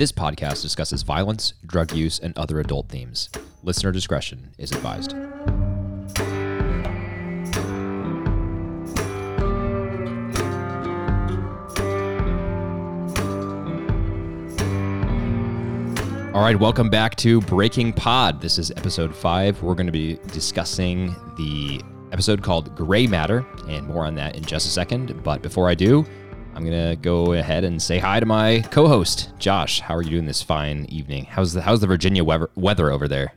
This podcast discusses violence, drug use, and other adult themes. Listener discretion is advised. All right, welcome back to Breaking Pod. This is episode five. We're going to be discussing the episode called Gray Matter, and more on that in just a second. But before I do, I'm gonna go ahead and say hi to my co-host, Josh. How are you doing this fine evening? How's the how's the Virginia weather, weather over there?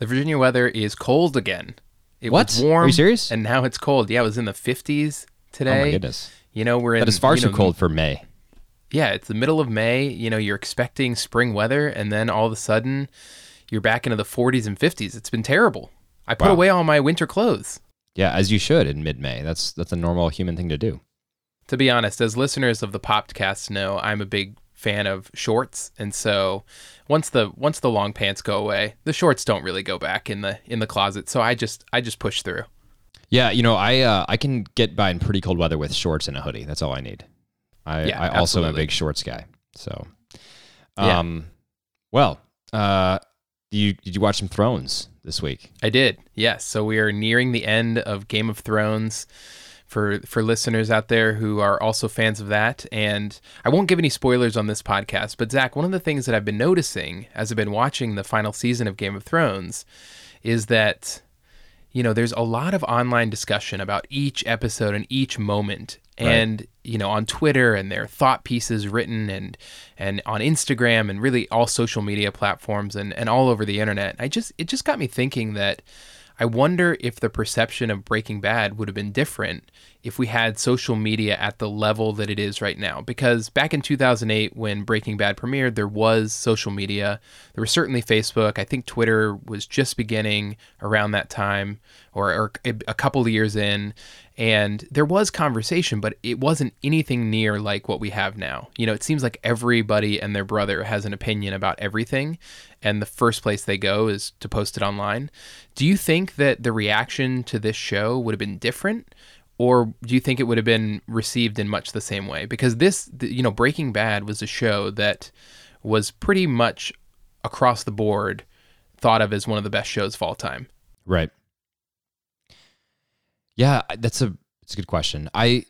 The Virginia weather is cold again. It What? was warm. Are you serious? And now it's cold. Yeah, it was in the 50s today. Oh my goodness, You know, we're in that is far too know, cold for May. Yeah, it's the middle of May. You know, you're expecting spring weather, and then all of a sudden, you're back into the 40s and 50s. It's been terrible. I put Wow. away all my winter clothes. Yeah, as you should in mid-May. That's that's a normal human thing to do. To be honest, as listeners of the podcast know, I'm a big fan of shorts, and so once the once the long pants go away, the shorts don't really go back in the in the closet. So I just I just push through. Yeah, you know, I uh, I can get by in pretty cold weather with shorts and a hoodie. That's all I need. I, Yeah, I also am a big shorts guy. So, Yeah. um, well, uh, you did you watch some Thrones this week? I did. Yes. So we are nearing the end of Game of Thrones for for listeners out there who are also fans of that. And I won't give any spoilers on this podcast, but Zach, one of the things that I've been noticing as I've been watching the final season of Game of Thrones is that you know, there's a lot of online discussion about each episode and each moment. Right. And, you know, on Twitter and there are thought pieces written and and on Instagram and really all social media platforms and, and all over the internet. I just it just got me thinking that I wonder if the perception of Breaking Bad would have been different if we had social media at the level that it is right now. Because back in 2008, when Breaking Bad premiered, there was social media. There was certainly Facebook. I think Twitter was just beginning around that time or, or a couple of years in. And there was conversation, but it wasn't anything near like what we have now. You know, it seems like everybody and their brother has an opinion about everything and the first place they go is to post it online. Do you think that the reaction to this show would have been different? Or do you think it would have been received in much the same way? Because this, you know, Breaking Bad was a show that was pretty much across the board thought of as one of the best shows of all time. Right. Yeah, that's a it's a good question. I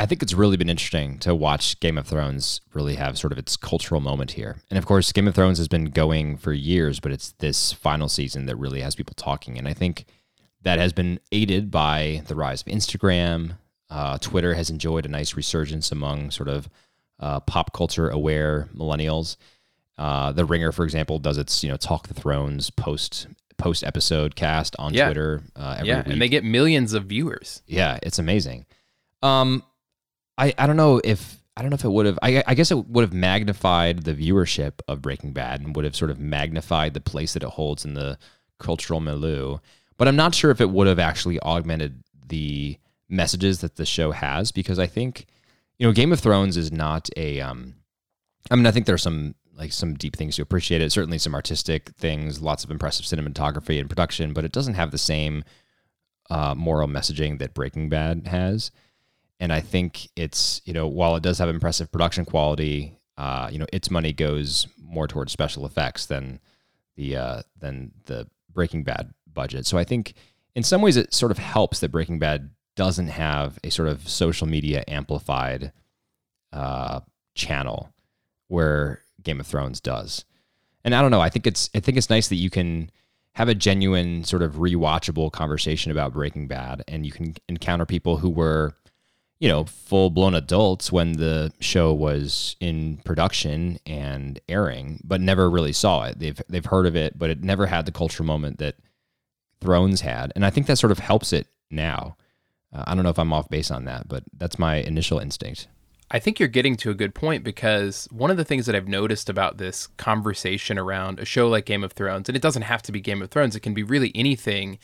I think it's really been interesting to watch Game of Thrones really have sort of its cultural moment here. And of course, Game of Thrones has been going for years, but it's this final season that really has people talking. And I think that has been aided by the rise of Instagram. Uh, Twitter has enjoyed a nice resurgence among sort of uh, pop culture aware millennials. Uh, the Ringer, for example, does its you know Talk the Thrones post post episode cast on Yeah. Twitter uh, every yeah, week. and they get millions of viewers. Yeah, it's amazing. Um, I I don't know if I don't know if it would have. I I guess it would have magnified the viewership of Breaking Bad and would have sort of magnified the place that it holds in the cultural milieu. But I'm not sure if it would have actually augmented the messages that the show has because I think you know Game of Thrones is not a. Um, I mean, I think there's some like some deep things to appreciate it. Certainly some artistic things, lots of impressive cinematography and production, but it doesn't have the same uh, moral messaging that Breaking Bad has. And I think it's you know while it does have impressive production quality, uh, you know its money goes more towards special effects than the uh, than the Breaking Bad budget. So I think in some ways it sort of helps that Breaking Bad doesn't have a sort of social media amplified uh, channel where Game of Thrones does. And I don't know. I think it's I think it's nice that you can have a genuine sort of rewatchable conversation about Breaking Bad, and you can encounter people who were, you know, full blown adults when the show was in production and airing, but never really saw it. They've they've heard of it, but it never had the cultural moment that Thrones had, and I think that sort of helps it now. Uh, I don't know if I'm off base on that, but that's my initial instinct. I think you're getting to a good point because one of the things that I've noticed about this conversation around a show like Game of Thrones, and it doesn't have to be Game of Thrones, it can be really anything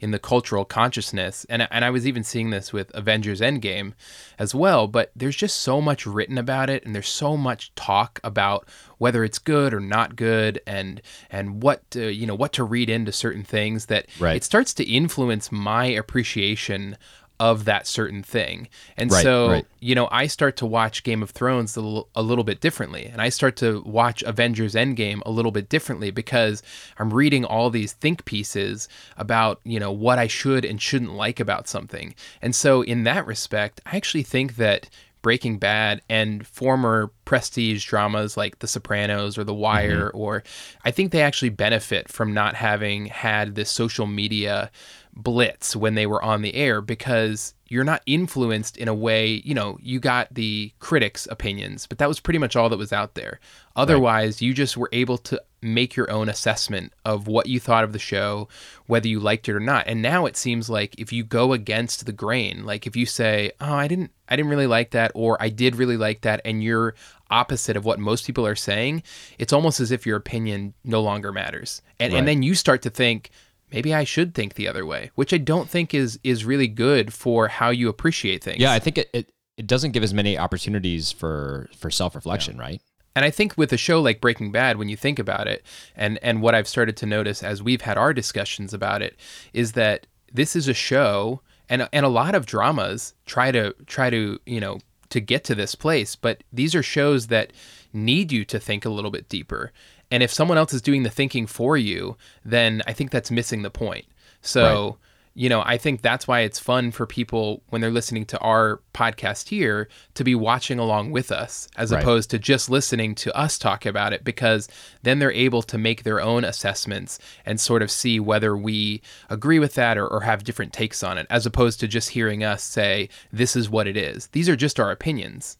in the cultural consciousness. And, and I was even seeing this with Avengers Endgame as well, but there's just so much written about it, and there's so much talk about whether it's good or not good, and and what to, you know what to read into certain things that Right. it starts to influence my appreciation of that certain thing. And Right, so, right. you know, I start to watch Game of Thrones a little, a little bit differently. And I start to watch Avengers Endgame a little bit differently because I'm reading all these think pieces about, you know, what I should and shouldn't like about something. And so, in that respect, I actually think that Breaking Bad and former prestige dramas like The Sopranos or The Wire, mm-hmm. or I think they actually benefit from not having had this social media blitz when they were on the air because you're not influenced in a way, you know, you got the critics' opinions, but that was pretty much all that was out there. Otherwise, you just were able to make your own assessment of what you thought of the show, whether you liked it or not. And now it seems like if you go against the grain, like if you say, "Oh, I didn't I didn't really like that," or "I did really like that," and you're opposite of what most people are saying, it's almost as if your opinion no longer matters. And Right. and then you start to think, maybe I should think the other way, which I don't think is is really good for how you appreciate things. Yeah, I think it, it, it doesn't give as many opportunities for for self reflection, right? And I think with a show like Breaking Bad, when you think about it, and and what I've started to notice as we've had our discussions about it, is that this is a show, and and a lot of dramas try to try to you know to get to this place, but these are shows that need you to think a little bit deeper. And if someone else is doing the thinking for you, then I think that's missing the point. So you know, I think that's why it's fun for people when they're listening to our podcast here to be watching along with us as Right. opposed to just listening to us talk about it because then they're able to make their own assessments and sort of see whether we agree with that or, or have different takes on it as opposed to just hearing us say, this is what it is. These are just our opinions.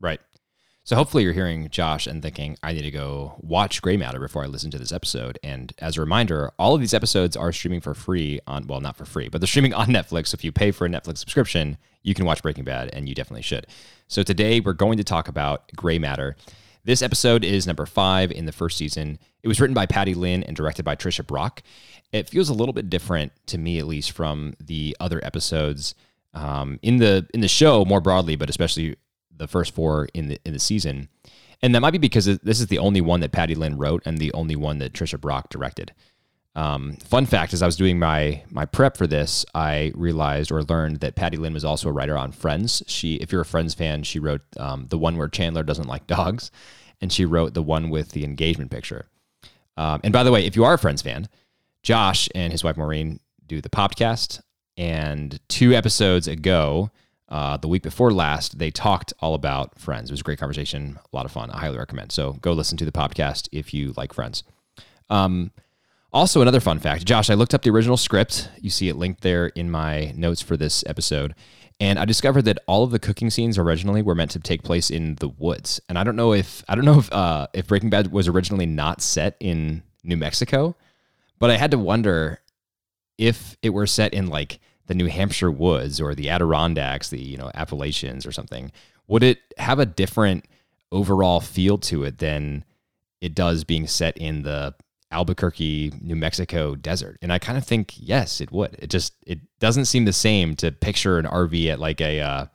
Right. So hopefully you're hearing Josh and thinking, I need to go watch Gray Matter before I listen to this episode. And as a reminder, all of these episodes are streaming for free on, well, not for free, but they're streaming on Netflix. So if you pay for a Netflix subscription, you can watch Breaking Bad, and you definitely should. So today we're going to talk about Gray Matter. This episode is number five in the first season. It was written by Patty Lin and directed by Tricia Brock. It feels a little bit different to me, at least, from the other episodes um, in the in the show more broadly, but especially the first four in the in the season. And that might be because this is the only one that Patty Lin wrote and the only one that Tricia Brock directed. Um, fun fact: as I was doing my my prep for this, I realized or learned that Patty Lin was also a writer on Friends. She, if you're a Friends fan, she wrote um, the one where Chandler doesn't like dogs, and she wrote the one with the engagement picture. Um, and by the way, if you are a Friends fan, Josh and his wife Maureen do the podcast, and two episodes ago, uh, the week before last, they talked all about Friends. It was a great conversation, a lot of fun. I highly recommend. So go listen to the podcast if you like Friends. Um, also, another fun fact, Josh, I looked up the original script. You see it linked there in my notes for this episode. And I discovered that all of the cooking scenes originally were meant to take place in the woods. And I don't know if I don't know if uh, if Breaking Bad was originally not set in New Mexico, but I had to wonder if it were set in like the New Hampshire woods or the Adirondacks, the you know Appalachians or something, would it have a different overall feel to it than it does being set in the Albuquerque, New Mexico desert? And I kind of think yes, it would. It just it doesn't seem the same to picture an RV at like a uh,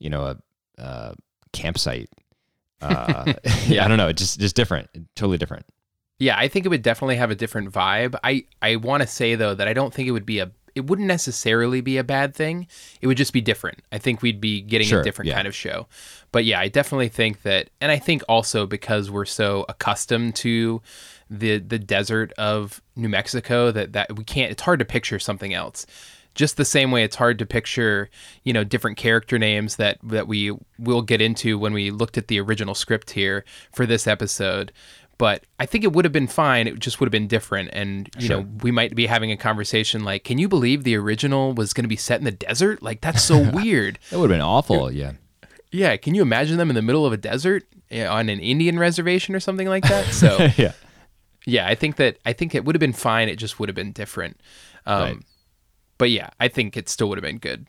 you know a uh, campsite. Uh, yeah, I don't know. It's just just different, totally different. Yeah, I think it would definitely have a different vibe. I I want to say though that I don't think it would be a it wouldn't necessarily be a bad thing. It would just be different. I think we'd be getting Sure, a different yeah. kind of show. But yeah, I definitely think that and I think also because we're so accustomed to the the desert of New Mexico that that we can't it's hard to picture something else. Just the same way it's hard to picture, you know, different character names that that we will get into when we looked at the original script here for this episode but I think it would have been fine. It just would have been different. And, you Sure. know, we might be having a conversation like, can you believe the original was going to be set in the desert? Like, that's so weird. That would have been awful. Yeah. Yeah. Can you imagine them in the middle of a desert eh, on an Indian reservation or something like that? So, yeah. yeah, I think that, I think it would have been fine. It just would have been different. Um, Right. But yeah, I think it still would have been good.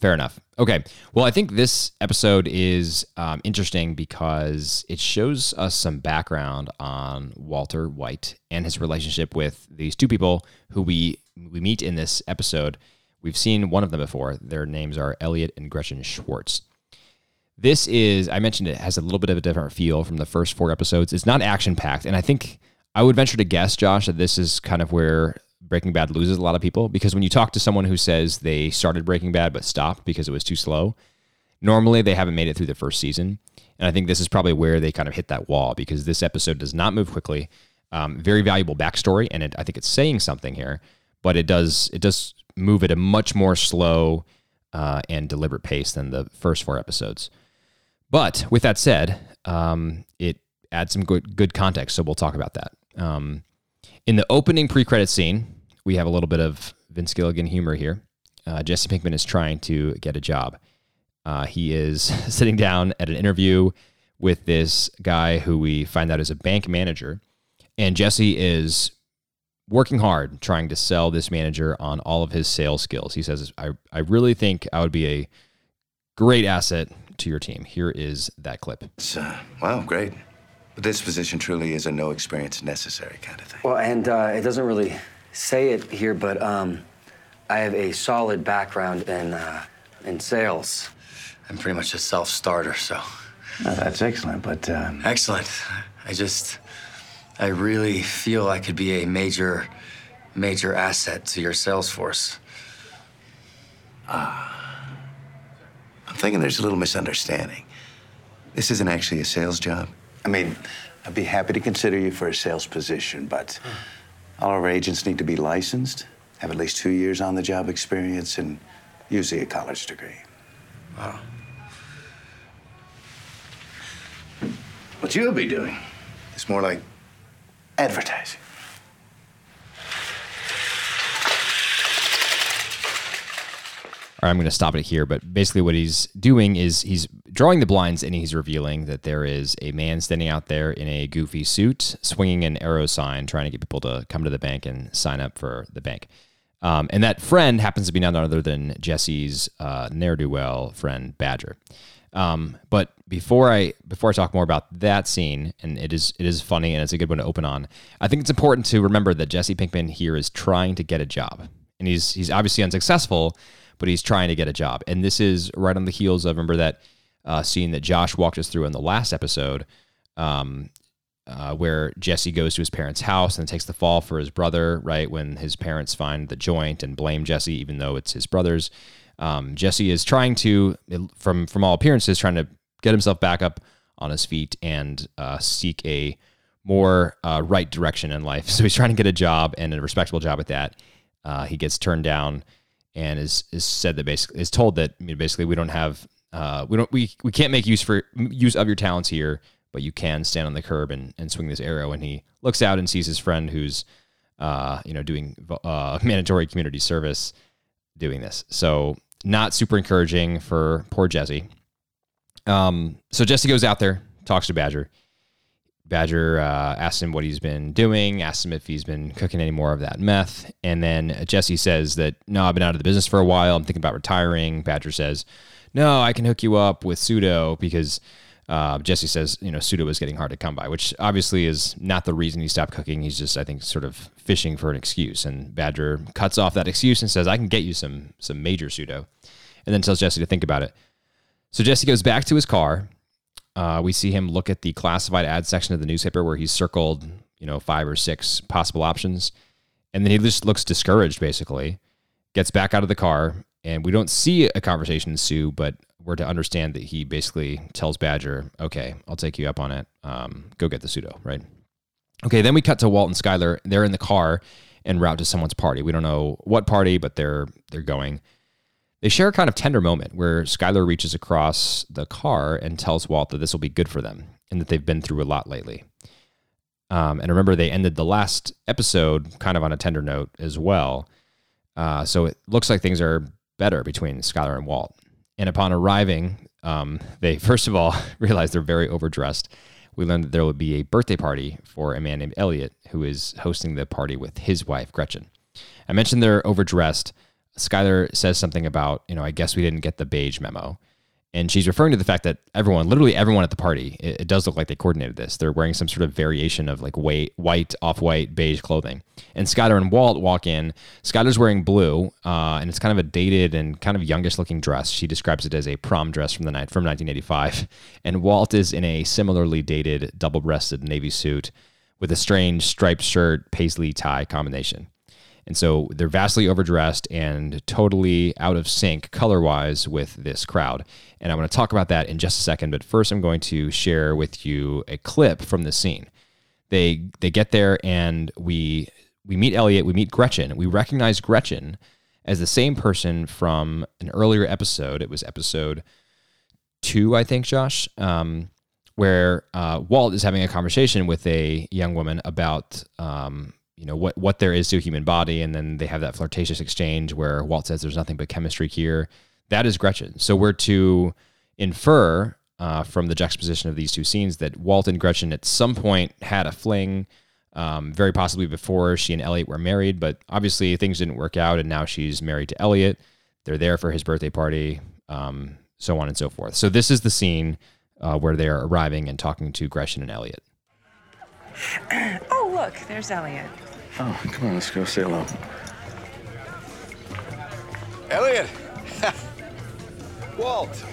Fair enough. Okay. Well, I think this episode is um, interesting because it shows us some background on Walter White and his relationship with these two people who we we meet in this episode. We've seen one of them before. Their names are Elliot and Gretchen Schwartz. This is, I mentioned it has a little bit of a different feel from the first four episodes. It's not action packed. And I think I would venture to guess, Josh, that this is kind of where Breaking Bad loses a lot of people because when you talk to someone who says they started Breaking Bad but stopped because it was too slow, normally they haven't made it through the first season. And I think this is probably where they kind of hit that wall because this episode does not move quickly. Um, very valuable backstory, and it, I think it's saying something here, but it does it does move at a much more slow uh, and deliberate pace than the first four episodes. But with that said, um, it adds some good good context, so we'll talk about that. Um, in the opening pre-credit scene, we have a little bit of Vince Gilligan humor here. Uh, Jesse Pinkman is trying to get a job. Uh, he is sitting down at an interview with this guy who we find out is a bank manager, and Jesse is working hard trying to sell this manager on all of his sales skills. He says, "I I really think I would be a great asset to your team." Here is that clip. It's, uh, wow, great. But this position truly is a no experience necessary kind of thing. Well, and uh, it doesn't really say it here, but um, I have a solid background in uh, in sales. I'm pretty much a self-starter, so. Oh, that's excellent, but um, Excellent. I just, I really feel I could be a major, major asset to your sales force. Ah. I'm thinking there's a little misunderstanding. This isn't actually a sales job. I mean, I'd be happy to consider you for a sales position, but all of our agents need to be licensed, have at least two years on the job experience, and usually a college degree. Wow. What you'll be doing, It's more like advertising. All right, I'm going to stop it here. But basically, what he's doing is he's drawing the blinds and he's revealing that there is a man standing out there in a goofy suit, swinging an arrow sign, trying to get people to come to the bank and sign up for the bank. Um, and that friend happens to be none other than Jesse's uh, ne'er do well friend Badger. Um, but before I before I talk more about that scene, and it is it is funny and it's a good one to open on. I think it's important to remember that Jesse Pinkman here is trying to get a job, and he's he's obviously unsuccessful, but he's trying to get a job. And this is right on the heels of remember that uh, scene that Josh walked us through in the last episode, um, uh, where Jesse goes to his parents' house and takes the fall for his brother. Right when his parents find the joint and blame Jesse, even though it's his brother's. Um, Jesse is trying to, from from all appearances, trying to get himself back up on his feet and uh, seek a more uh, right direction in life. So he's trying to get a job and a respectable job at that. Uh, he gets turned down and is is said that basically is told that I mean, basically we don't have uh, we don't we we can't make use for use of your talents here, but you can stand on the curb and, and swing this arrow. And he looks out and sees his friend who's uh, you know doing uh, mandatory community service doing this. So not super encouraging for poor Jesse. Um, so Jesse goes out there, talks to Badger. Badger uh, asks him what he's been doing, asks him if he's been cooking any more of that meth. And then Jesse says that, no, I've been out of the business for a while. I'm thinking about retiring. Badger says, no, I can hook you up with pseudo because uh, Jesse says, you know, pseudo is getting hard to come by, which obviously is not the reason he stopped cooking. He's just, I think, sort of fishing for an excuse. And Badger cuts off that excuse and says, I can get you some some major pseudo, and then tells Jesse to think about it. So Jesse goes back to his car. Uh, we see him look at the classified ad section of the newspaper where he's circled, you know, five or six possible options, and then he just looks discouraged. Basically, gets back out of the car, and we don't see a conversation ensue, but we're to understand that he basically tells Badger, "Okay, I'll take you up on it. Um, go get the pseudo." Right. Okay. Then we cut to Walt and Skyler. They're in the car and route to someone's party. We don't know what party, but they're they're going. They share a kind of tender moment where Skyler reaches across the car and tells Walt that this will be good for them and that they've been through a lot lately. Um, and remember, they ended the last episode kind of on a tender note as well. Uh, so it looks like things are better between Skyler and Walt. And upon arriving, um, they first of all realize they're very overdressed. We learned that there will be a birthday party for a man named Elliot, who is hosting the party with his wife, Gretchen. I mentioned they're overdressed. Skyler says something about, you know, I guess we didn't get the beige memo. And she's referring to the fact that everyone, literally everyone at the party, it, it does look like they coordinated this. They're wearing some sort of variation of like white, white, off white, beige clothing. And Skyler and Walt walk in. Skyler's wearing blue, uh, and it's kind of a dated and kind of youngish looking dress. She describes it as a prom dress from the night from 1985. And Walt is in a similarly dated, double breasted navy suit with a strange striped shirt, paisley tie combination. And so they're vastly overdressed and totally out of sync color wise with this crowd. And I'm going to talk about that in just a second. But first, I'm going to share with you a clip from the scene. They they get there and we we meet Elliot, we meet Gretchen. We recognize Gretchen as the same person from an earlier episode. It was episode two, I think, Josh, um, where uh, Walt is having a conversation with a young woman about um, you know what what there is to a human body, and then they have that flirtatious exchange where Walt says there's nothing but chemistry here. That is Gretchen. So we're to infer uh, from the juxtaposition of these two scenes that Walt and Gretchen at some point had a fling. Um, very possibly before she and Elliot were married, but obviously things didn't work out, and now she's married to Elliot. They're there for his birthday party, um, so on and so forth. So this is the scene uh, where they are arriving and talking to Gretchen and Elliot. Oh, look, there's Elliot. Oh, come on, let's go say hello. Elliot! Walt!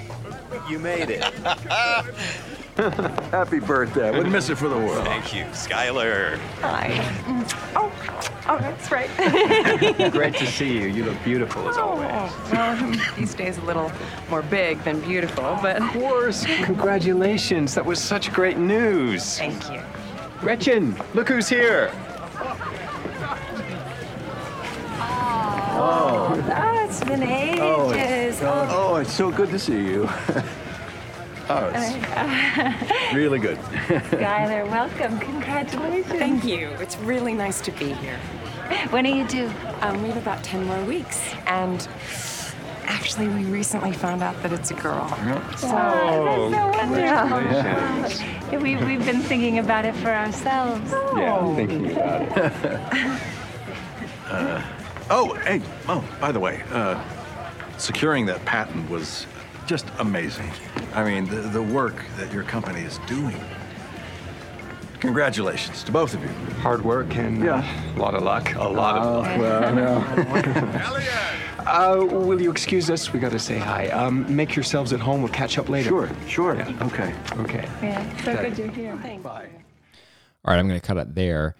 You made it. Happy birthday. I wouldn't miss it for the world. Thank you, Skyler. Hi. Oh, oh, that's right. Great to see you. You look beautiful as oh, always. Oh, well, these days a little more big than beautiful, but Of course. Congratulations. That was such great news. thank you. Gretchen, look who's here. Oh, it's been ages. Oh, Oh, it's so good to see you. oh, it's really good. Skyler, welcome. Congratulations. thank you. It's really nice to be here. When are you due? Um, we have about 10 more weeks. And actually, we recently found out that it's a girl. So, Oh, that's so wonderful. Yeah, We, we've been thinking about it for ourselves. Yeah, thinking about it. Oh, hey, oh, by the way, uh, securing that patent was just amazing. I mean, the, the work that your company is doing. Congratulations to both of you. Hard work and uh, a lot of luck. A lot of luck. Well, no. uh, will you excuse us? We got to say hi. Um, make yourselves at home. We'll catch up later. Sure, sure. Yeah. Okay. Okay. Yeah, so good you're here. Bye. All right, I'm going to cut it there.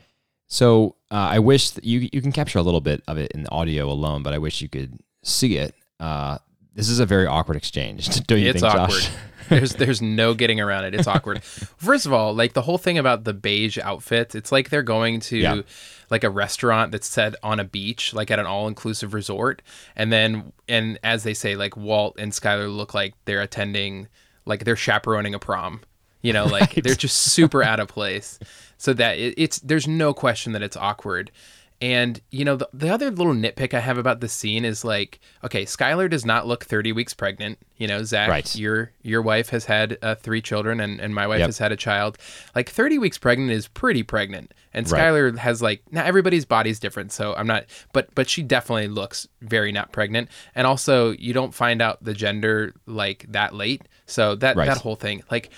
So uh, I wish that you you can capture a little bit of it in audio alone, but I wish you could see it. Uh, this is a very awkward exchange. Don't you it's think, awkward. Josh? there's there's no getting around it. It's awkward. First of all, like the whole thing about the beige outfits, it's like they're going to Yeah. like a restaurant that's set on a beach, like at an all-inclusive resort, and then and as they say, like Walt and Skyler look like they're attending, like they're chaperoning a prom. You know, like they're just super out of place. So that it, it's there's no question that it's awkward. And you know the, the other little nitpick I have about the scene is like, okay, Skyler does not look 30 weeks pregnant. You know, Zach, Right. your your wife has had uh, three children, and, and my wife Yep. has had a child. Like 30 weeks pregnant is pretty pregnant, and Right. Skyler has like now everybody's body's different, so I'm not, but but she definitely looks very not pregnant. And also, you don't find out the gender like that late, so that Right. that whole thing like.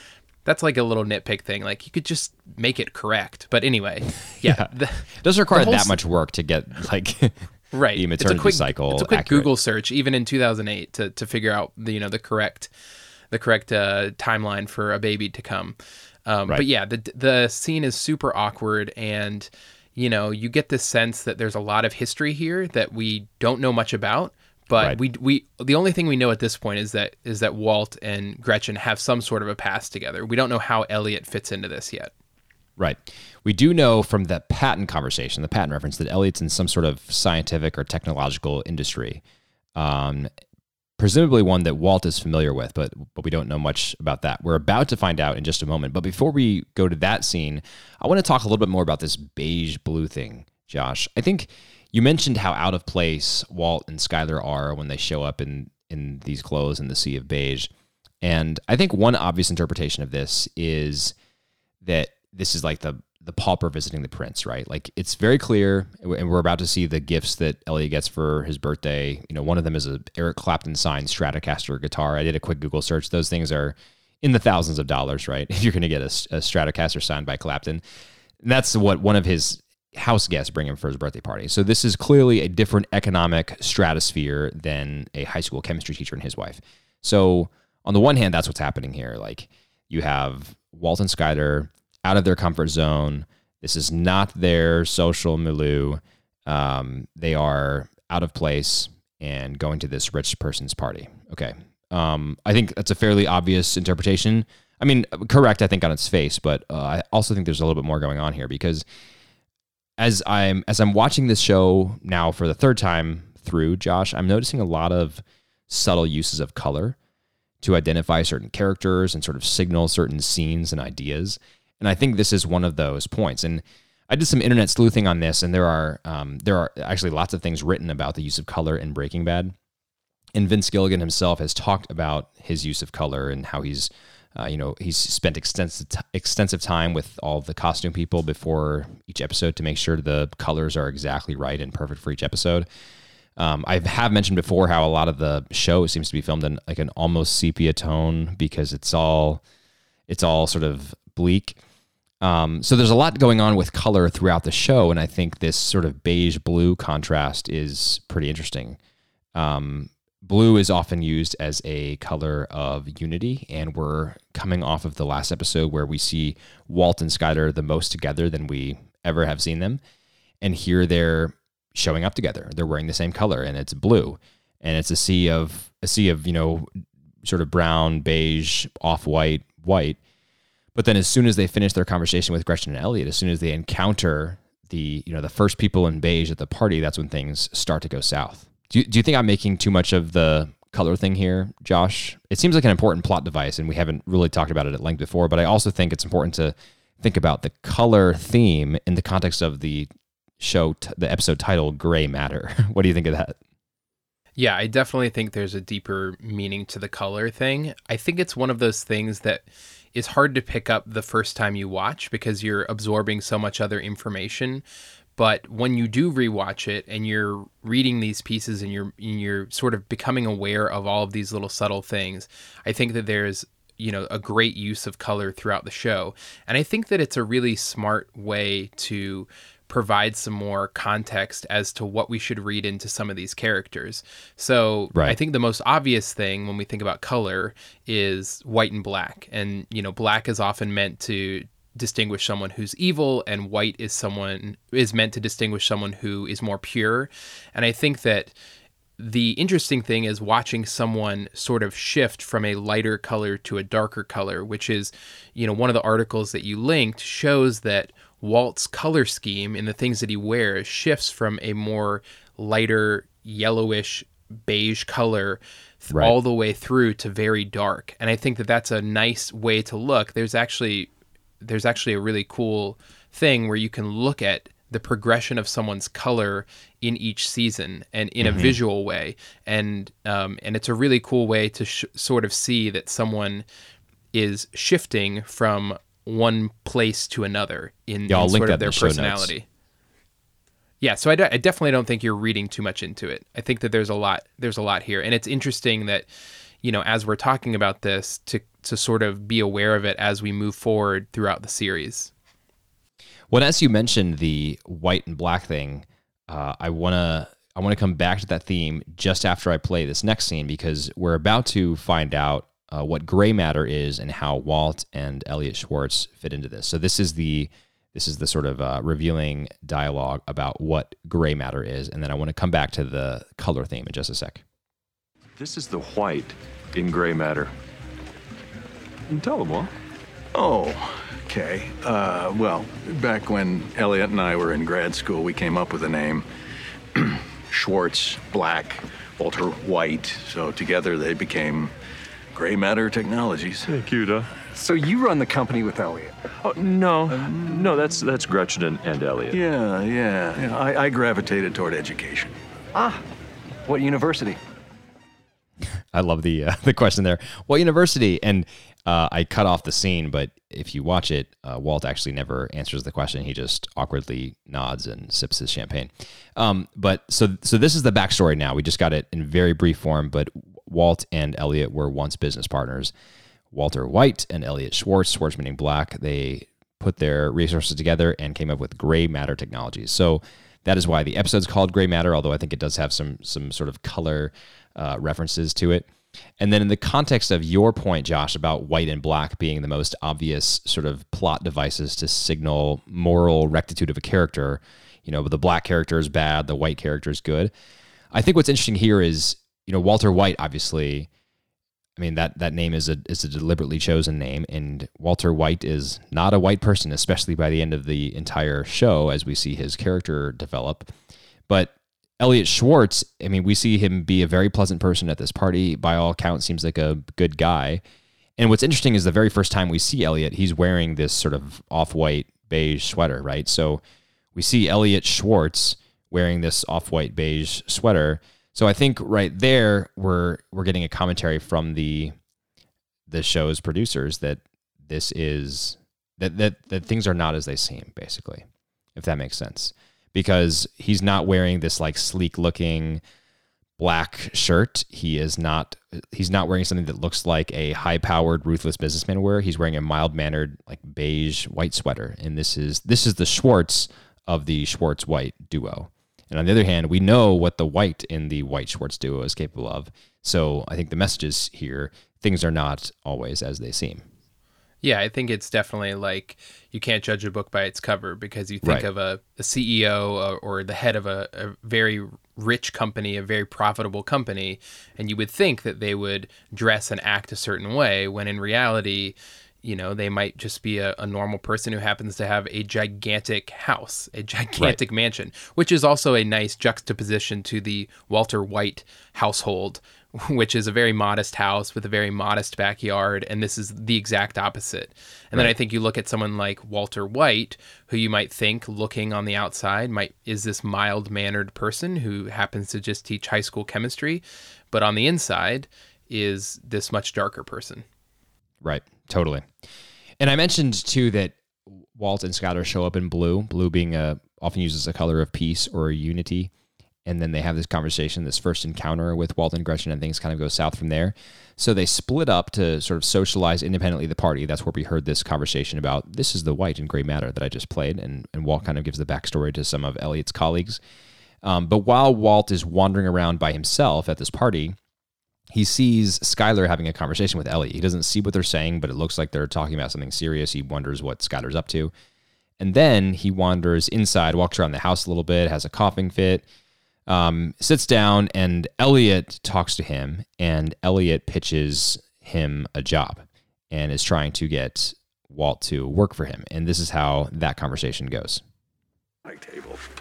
That's like a little nitpick thing. Like you could just make it correct. But anyway, yeah, the- It doesn't require that s- much work to get like right the it's a quick, cycle it's a quick accurate. google search even in 2008 to, to figure out the you know the correct the correct uh, timeline for a baby to come um, Right. but yeah the the scene is super awkward and you know you get this sense that there's a lot of history here that we don't know much about but Right. we we the only thing we know at this point is that is that Walt and Gretchen have some sort of a past together. We don't know how Elliot fits into this yet. Right. We do know from the patent conversation, the patent reference, that Elliot's in some sort of scientific or technological industry, um, presumably one that Walt is familiar with, but but we don't know much about that. We're about to find out in just a moment. But before we go to that scene, I want to talk a little bit more about this beige blue thing, Josh. I think you mentioned how out of place Walt and Skyler are when they show up in in these clothes in the sea of beige. And I think one obvious interpretation of this is that this is like the the pauper visiting the prince, right? Like it's very clear, and we're about to see the gifts that Elliot gets for his birthday. You know, one of them is a Eric Clapton signed Stratocaster guitar. I did a quick Google search; those things are in the thousands of dollars, right? If you're going to get a, a Stratocaster signed by Clapton, and that's what one of his house guests bring him for his birthday party. So this is clearly a different economic stratosphere than a high school chemistry teacher and his wife. So on the one hand, that's what's happening here. Like you have Walt and Skyler out of their comfort zone. This is not their social milieu. Um, they are out of place and going to this rich person's party. Okay. Um, I think that's a fairly obvious interpretation. I mean, correct, I think, on its face, but uh, I also think there's a little bit more going on here because as I'm as I'm watching this show now for the third time through, Josh, I'm noticing a lot of subtle uses of color to identify certain characters and sort of signal certain scenes and ideas. And I think this is one of those points. And I did some internet sleuthing on this, and there are um, there are actually lots of things written about the use of color in Breaking Bad. And Vince Gilligan himself has talked about his use of color and how he's uh, you know, he's spent extensive t- extensive time with all the costume people before each episode to make sure the colors are exactly right and perfect for each episode. Um, I have mentioned before how a lot of the show seems to be filmed in like an almost sepia tone because it's all it's all sort of bleak. Um, so there's a lot going on with color throughout the show, and I think this sort of beige blue contrast is pretty interesting. Um, blue is often used as a color of unity, and we're coming off of the last episode where we see Walt and Skyler the most together than we ever have seen them, and here they're showing up together. They're wearing the same color, and it's blue, and it's a sea of a sea of you know sort of brown, beige, off white, white. But then, as soon as they finish their conversation with Gretchen and Elliot, as soon as they encounter the you know the first people in beige at the party, that's when things start to go south. Do you, do you think I'm making too much of the color thing here, Josh? It seems like an important plot device, and we haven't really talked about it at length before. But I also think it's important to think about the color theme in the context of the show, t- the episode title, "Gray Matter." what do you think of that? Yeah, I definitely think there's a deeper meaning to the color thing. I think it's one of those things that is hard to pick up the first time you watch because you're absorbing so much other information. But when you do rewatch it and you're reading these pieces and you're and you're sort of becoming aware of all of these little subtle things, I think that there's you know a great use of color throughout the show, and I think that it's a really smart way to provide some more context as to what we should read into some of these characters. So Right. I think the most obvious thing when we think about color is white and black. And you know, black is often meant to distinguish someone who's evil and white is someone is meant to distinguish someone who is more pure. And I think that the interesting thing is watching someone sort of shift from a lighter color to a darker color, which is, you know, one of the articles that you linked shows that Walt's color scheme in the things that he wears shifts from a more lighter yellowish beige color th- Right. all the way through to very dark. And I think that that's a nice way to look. There's actually there's actually a really cool thing where you can look at the progression of someone's color in each season and in a Mhm. visual way. And um, and it's a really cool way to sh- sort of see that someone is shifting from one place to another in, Yeah, in sort of their the personality. Yeah so I, I definitely don't think you're reading too much into it. I think that there's a lot there's a lot here. And it's interesting that you know as we're talking about this to to sort of be aware of it as we move forward throughout the series Well, as you mentioned the white and black thing, uh, I wanna I wanna come back to that theme just after I play this next scene because we're about to find out uh, what gray matter is and how Walt and Elliot Schwartz fit into this. So this is the this is the sort of uh, revealing dialogue about what gray matter is, and then I want to come back to the color theme in just a sec. This is the white in gray matter. Tell them, Walt. Oh, okay. Uh, well, back when Elliot and I were in grad school, we came up with a name Schwartz, Black, Walter White. So together they became Gray Matter Technologies. Thank you, Duh. So you run the company with Elliot? Oh, no, no, that's that's Gretchen and, and Elliot. Yeah, yeah. yeah. I, I gravitated toward education. Ah, what university? I love the uh, the question there. What university? And uh, I cut off the scene, but if you watch it, uh, Walt actually never answers the question. He just awkwardly nods and sips his champagne. Um, but so so this is the backstory. Now we just got it in very brief form. But Walt and Elliot were once business partners. Walter White and Elliot Schwartz, Schwartz meaning black. They put their resources together and came up with gray matter technologies. So that is why the episode's called Gray Matter, although I think it does have some some sort of color uh, references to it. And then in the context of your point, Josh, about white and black being the most obvious sort of plot devices to signal moral rectitude of a character, you know, the black character is bad, the white character is good. I think what's interesting here is, you know, Walter White obviously I mean that that name is a is a deliberately chosen name, and Walter White is not a white person, especially by the end of the entire show as we see his character develop. But Elliot Schwartz, I mean, we see him be a very pleasant person at this party. By all accounts, seems like a good guy. And what's interesting is the very first time we see Elliot, he's wearing this sort of off-white beige sweater, right? So we see Elliot Schwartz wearing this off-white beige sweater so I think right there we're we're getting a commentary from the the show's producers that this is that that that things are not as they seem basically if that makes sense because he's not wearing this like sleek looking black shirt he is not he's not wearing something that looks like a high powered ruthless businessman wear he's wearing a mild mannered like beige white sweater and this is this is the schwartz of the schwartz white duo and on the other hand, we know what the white in the White Schwartz duo is capable of. So I think the messages here, things are not always as they seem. Yeah, I think it's definitely like you can't judge a book by its cover because you think Right. of a, a CEO or, or the head of a, a very rich company, a very profitable company, and you would think that they would dress and act a certain way when in reality, you know, they might just be a, a normal person who happens to have a gigantic house, a gigantic mansion, which is also a nice juxtaposition to the Walter White household, which is a very modest house with a very modest backyard. And this is the exact opposite. And then I think you look at someone like Walter White, who you might think, looking on the outside, might is this mild mannered person who happens to just teach high school chemistry, but on the inside is this much darker person. Right. Totally. And I mentioned too that Walt and Skyler show up in blue, blue being a, often used as a color of peace or unity. And then they have this conversation, this first encounter with Walt and Gretchen, and things kind of go south from there. So they split up to sort of socialize independently the party. That's where we heard this conversation about this is the white and gray matter that I just played. And, and Walt kind of gives the backstory to some of Elliot's colleagues. Um, but while Walt is wandering around by himself at this party, he sees Skyler having a conversation with Elliot. He doesn't see what they're saying, but it looks like they're talking about something serious. He wonders what Skyler's up to. And then he wanders inside, walks around the house a little bit, has a coughing fit, um, sits down, and Elliot talks to him. And Elliot pitches him a job and is trying to get Walt to work for him. And this is how that conversation goes.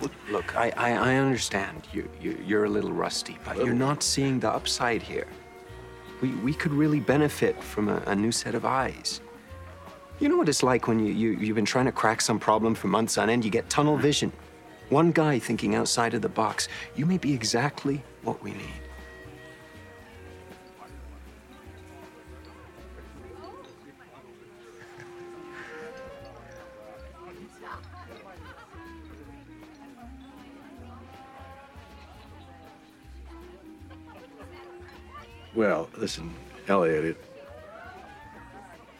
Look, look I, I, I understand you, you, you're a little rusty, but you're not seeing the upside here. We, we could really benefit from a, a new set of eyes. You know what it's like when you, you, you've been trying to crack some problem for months on end, you get tunnel vision. One guy thinking outside of the box. You may be exactly what we need. Well, listen, Elliot, it,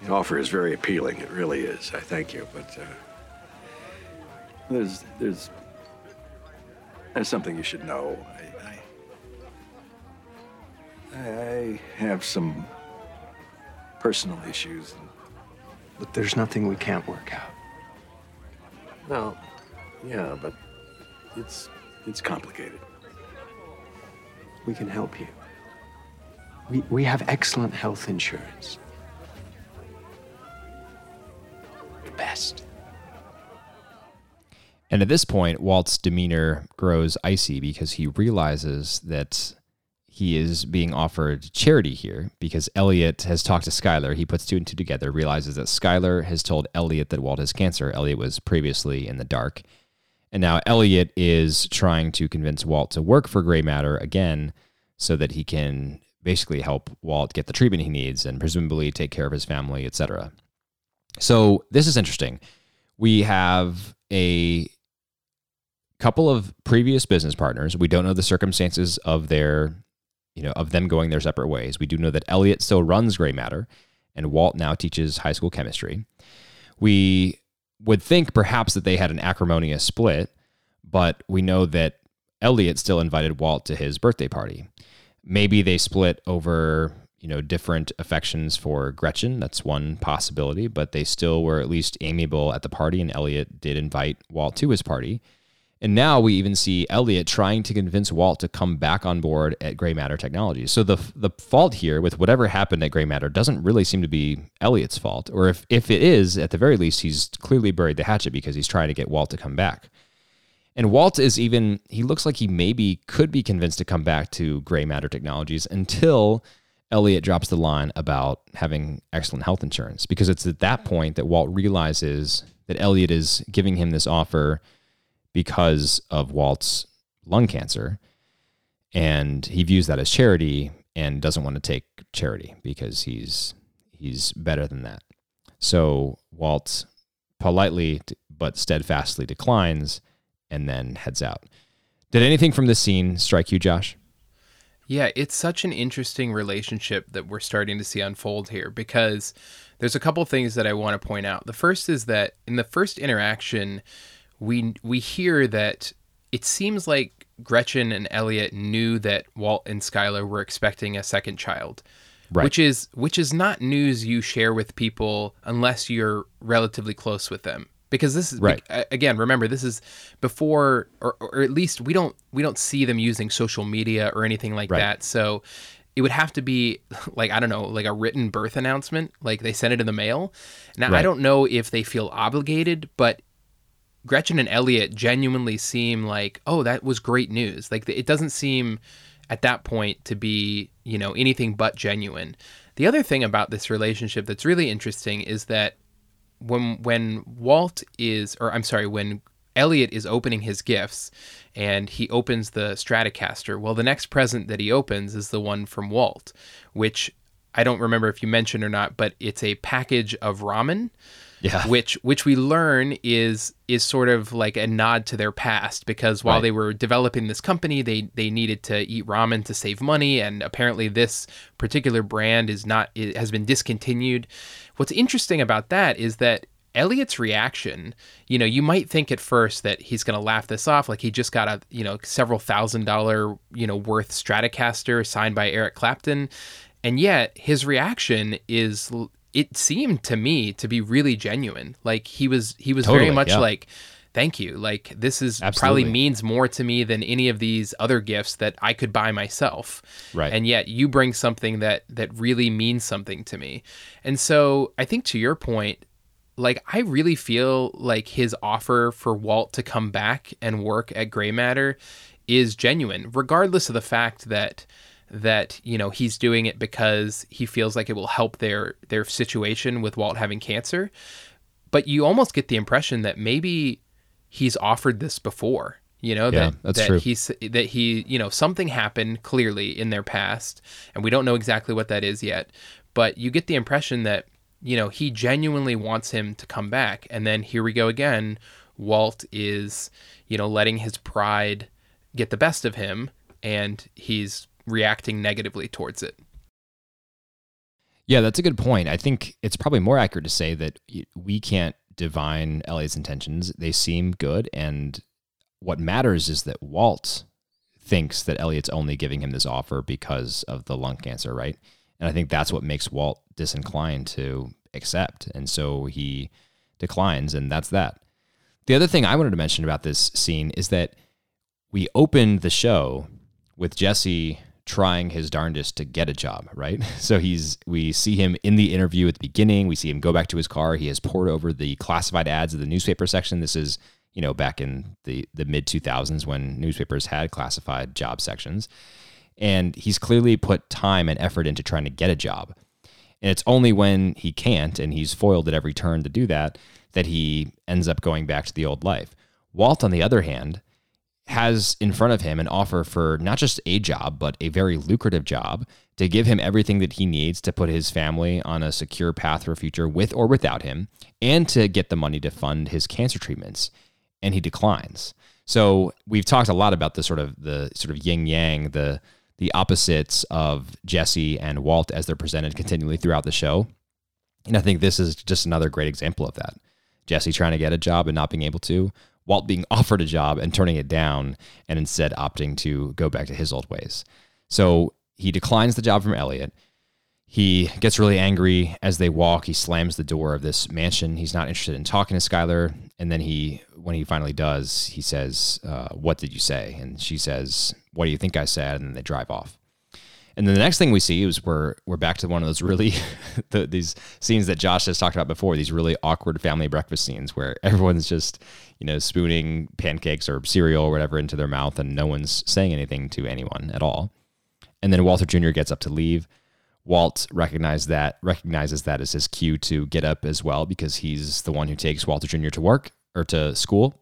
the offer is very appealing. It really is. I thank you, but uh, there's there's there's something you should know. I, I, I have some personal issues. But there's nothing we can't work out. No, yeah, but it's it's complicated. We can help you. We, we have excellent health insurance. The best. And at this point, Walt's demeanor grows icy because he realizes that he is being offered charity here because Elliot has talked to Skyler. He puts two and two together, realizes that Skyler has told Elliot that Walt has cancer. Elliot was previously in the dark. And now Elliot is trying to convince Walt to work for Gray Matter again so that he can basically help Walt get the treatment he needs and presumably take care of his family, etc. So this is interesting. We have a couple of previous business partners. We don't know the circumstances of their, you know, of them going their separate ways. We do know that Elliot still runs Gray Matter, and Walt now teaches high school chemistry. We would think perhaps that they had an acrimonious split, but we know that Elliot still invited Walt to his birthday party. Maybe they split over, you know, different affections for Gretchen. That's one possibility, but they still were at least amiable at the party, and Elliot did invite Walt to his party. And now we even see Elliot trying to convince Walt to come back on board at Gray Matter Technologies. So the the fault here with whatever happened at Gray Matter doesn't really seem to be Elliot's fault, or if if it is, at the very least, he's clearly buried the hatchet because he's trying to get Walt to come back. And Walt is even he looks like he maybe could be convinced to come back to Gray Matter Technologies until Elliot drops the line about having excellent health insurance because it's at that point that Walt realizes that Elliot is giving him this offer because of Walt's lung cancer. And he views that as charity and doesn't want to take charity because he's he's better than that. So Walt politely but steadfastly declines and then heads out. Did anything from this scene strike you, Josh? Yeah, it's such an interesting relationship that we're starting to see unfold here because there's a couple things that I want to point out. The first is that in the first interaction, we we hear that it seems like Gretchen and Elliot knew that Walt and Skyler were expecting a second child. Right. Which is which is not news you share with people unless you're relatively close with them. Because this is Right. again, remember this is before or, or at least we don't we don't see them using social media or anything like Right. that. So it would have to be like I don't know, like a written birth announcement, like they send it in the mail. Now I don't know if they feel obligated, but Gretchen and Elliot genuinely seem like, oh, that was great news. Like it doesn't seem at that point to be, you know, anything but genuine. The other thing about this relationship that's really interesting is that when when Walt is or I'm sorry, when Elliot is opening his gifts and he opens the Stratocaster, well the next present that he opens is the one from Walt, which I don't remember if you mentioned or not, but it's a package of ramen Yeah. which which we learn is is sort of like a nod to their past because while Right. they were developing this company they they needed to eat ramen to save money and apparently this particular brand is not it has been discontinued what's interesting about that is that Elliot's reaction, you know, you might think at first that he's going to laugh this off, like he just got a, you know, several thousand dollar, you know, worth Stratocaster signed by Eric Clapton. And yet his reaction is, it seemed to me to be really genuine. Like he was, he was very much yeah. like, thank you. Like this is Absolutely. probably means more to me than any of these other gifts that I could buy myself. Right. And yet you bring something that that really means something to me. And so I think to your point, like I really feel like his offer for Walt to come back and work at Gray Matter is genuine, regardless of the fact that that you know he's doing it because he feels like it will help their their situation with Walt having cancer. But you almost get the impression that maybe he's offered this before. You know Yeah, that that's that true. he's that he you know something happened clearly in their past, and we don't know exactly what that is yet. But you get the impression that you know he genuinely wants him to come back, and then here we go again. Walt is you know letting his pride get the best of him, and he's reacting negatively towards it. Yeah, that's a good point. I think it's probably more accurate to say that we can't divine Elliot's intentions. They seem good, and what matters is that Walt thinks that Elliot's only giving him this offer because of the lung cancer, right? And I think that's what makes Walt disinclined to accept, and so he declines, and that's that. The other thing I wanted to mention about this scene is that we opened the show with Jesse trying his darndest to get a job, right? So he's we see him in the interview at the beginning, we see him go back to his car, he has poured over the classified ads of the newspaper section. This is, you know, back in the the mid 2000s when newspapers had classified job sections. And he's clearly put time and effort into trying to get a job. And it's only when he can't and he's foiled at every turn to do that that he ends up going back to the old life. Walt, on the other hand, has in front of him an offer for not just a job, but a very lucrative job to give him everything that he needs to put his family on a secure path for a future with or without him, and to get the money to fund his cancer treatments. And he declines. So we've talked a lot about the sort of the sort of yin yang, the the opposites of Jesse and Walt as they're presented continually throughout the show. And I think this is just another great example of that. Jesse trying to get a job and not being able to, Walt being offered a job and turning it down and instead opting to go back to his old ways. So he declines the job from Elliot. He gets really angry as they walk. He slams the door of this mansion. He's not interested in talking to Skyler. And then he, when he finally does, he says, uh, "What did you say?" And she says, "What do you think I said?" And then they drive off. And then the next thing we see is we're we're back to one of those really the, these scenes that Josh has talked about before. These really awkward family breakfast scenes where everyone's just you know spooning pancakes or cereal or whatever into their mouth, and no one's saying anything to anyone at all. And then Walter Jr. gets up to leave. Walt recognizes that recognizes that as his cue to get up as well because he's the one who takes Walter Jr. to work or to school.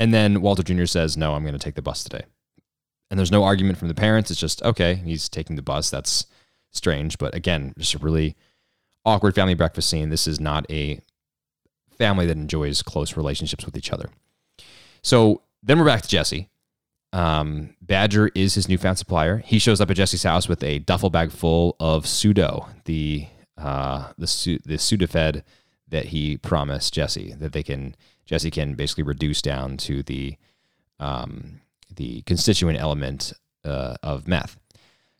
And then Walter Jr. says, "No, I'm going to take the bus today." And there's no argument from the parents. It's just okay, he's taking the bus. That's strange, but again, just a really awkward family breakfast scene. This is not a family that enjoys close relationships with each other. So then we're back to Jesse. Um, Badger is his newfound supplier. He shows up at Jesse's house with a duffel bag full of pseudo, the uh, the the Sudafed that he promised Jesse that they can Jesse can basically reduce down to the um, the constituent element uh, of meth.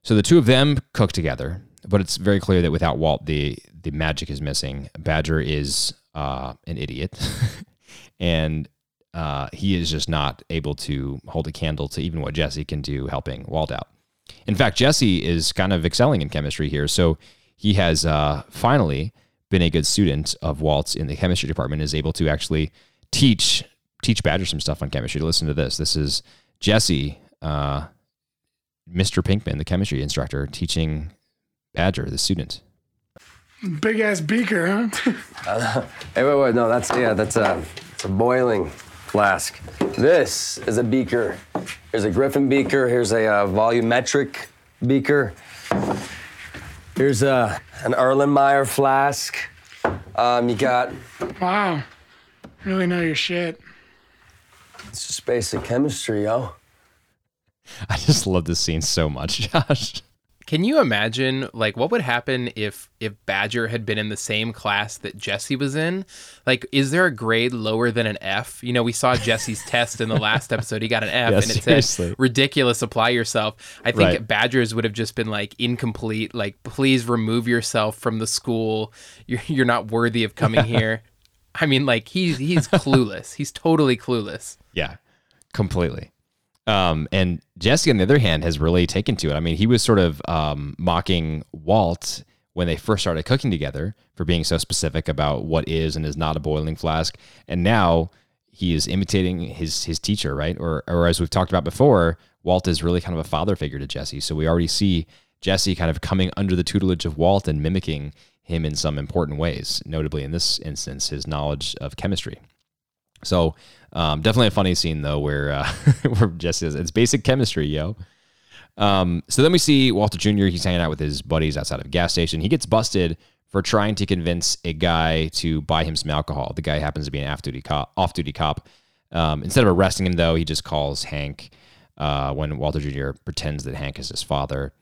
So the two of them cook together, but it's very clear that without Walt, the the magic is missing. Badger is uh, an idiot, and uh, he is just not able to hold a candle to even what Jesse can do helping Walt out. In fact, Jesse is kind of excelling in chemistry here. So he has uh, finally been a good student of Walt's in the chemistry department, is able to actually teach teach Badger some stuff on chemistry. Listen to this. This is Jesse, uh, Mr. Pinkman, the chemistry instructor, teaching Badger, the student. Big ass beaker, huh? Uh, hey, wait, wait, no, that's yeah, that's a, it's a boiling flask. This is a beaker. Here's a Griffin beaker. Here's a uh, volumetric beaker. Here's a an Erlenmeyer flask. Um, you got wow. Really know your shit. It's just basic chemistry, yo. I just love this scene so much, Josh. Can you imagine like what would happen if if Badger had been in the same class that Jesse was in? Like is there a grade lower than an F? You know, we saw Jesse's test in the last episode. He got an F Yeah, and it seriously. said ridiculous apply yourself. I think Right. Badger's would have just been like incomplete, like please remove yourself from the school. You're you're not worthy of coming here. I mean like he's he's clueless. He's totally clueless. Yeah, completely. Um, and Jesse, on the other hand, has really taken to it. I mean, he was sort of um, mocking Walt when they first started cooking together for being so specific about what is and is not a boiling flask. And now he is imitating his his teacher, right? Or or as we've talked about before, Walt is really kind of a father figure to Jesse. So we already see Jesse kind of coming under the tutelage of Walt and mimicking him in some important ways, notably in this instance, his knowledge of chemistry. So um, definitely a funny scene though, where uh, where Jesse says it's basic chemistry, yo. Um, so then we see Walter Jr. He's hanging out with his buddies outside of a gas station. He gets busted for trying to convince a guy to buy him some alcohol. The guy happens to be an off-duty cop. Off-duty cop. Um, instead of arresting him, though, he just calls Hank uh, when Walter Jr. pretends that Hank is his father.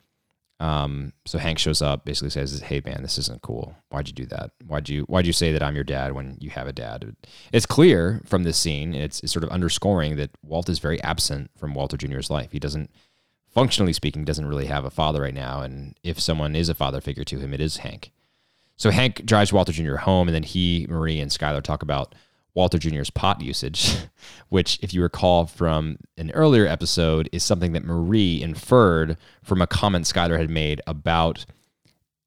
Um, so Hank shows up, basically says, "Hey man, this isn't cool. Why'd you do that? Why'd you Why'd you say that I'm your dad when you have a dad?" It's clear from this scene. It's, it's sort of underscoring that Walt is very absent from Walter Jr.'s life. He doesn't, functionally speaking, doesn't really have a father right now. And if someone is a father figure to him, it is Hank. So Hank drives Walter Jr. home, and then he, Marie, and Skyler talk about Walter Jr.'s pot usage, which, if you recall from an earlier episode, is something that Marie inferred from a comment Skyler had made about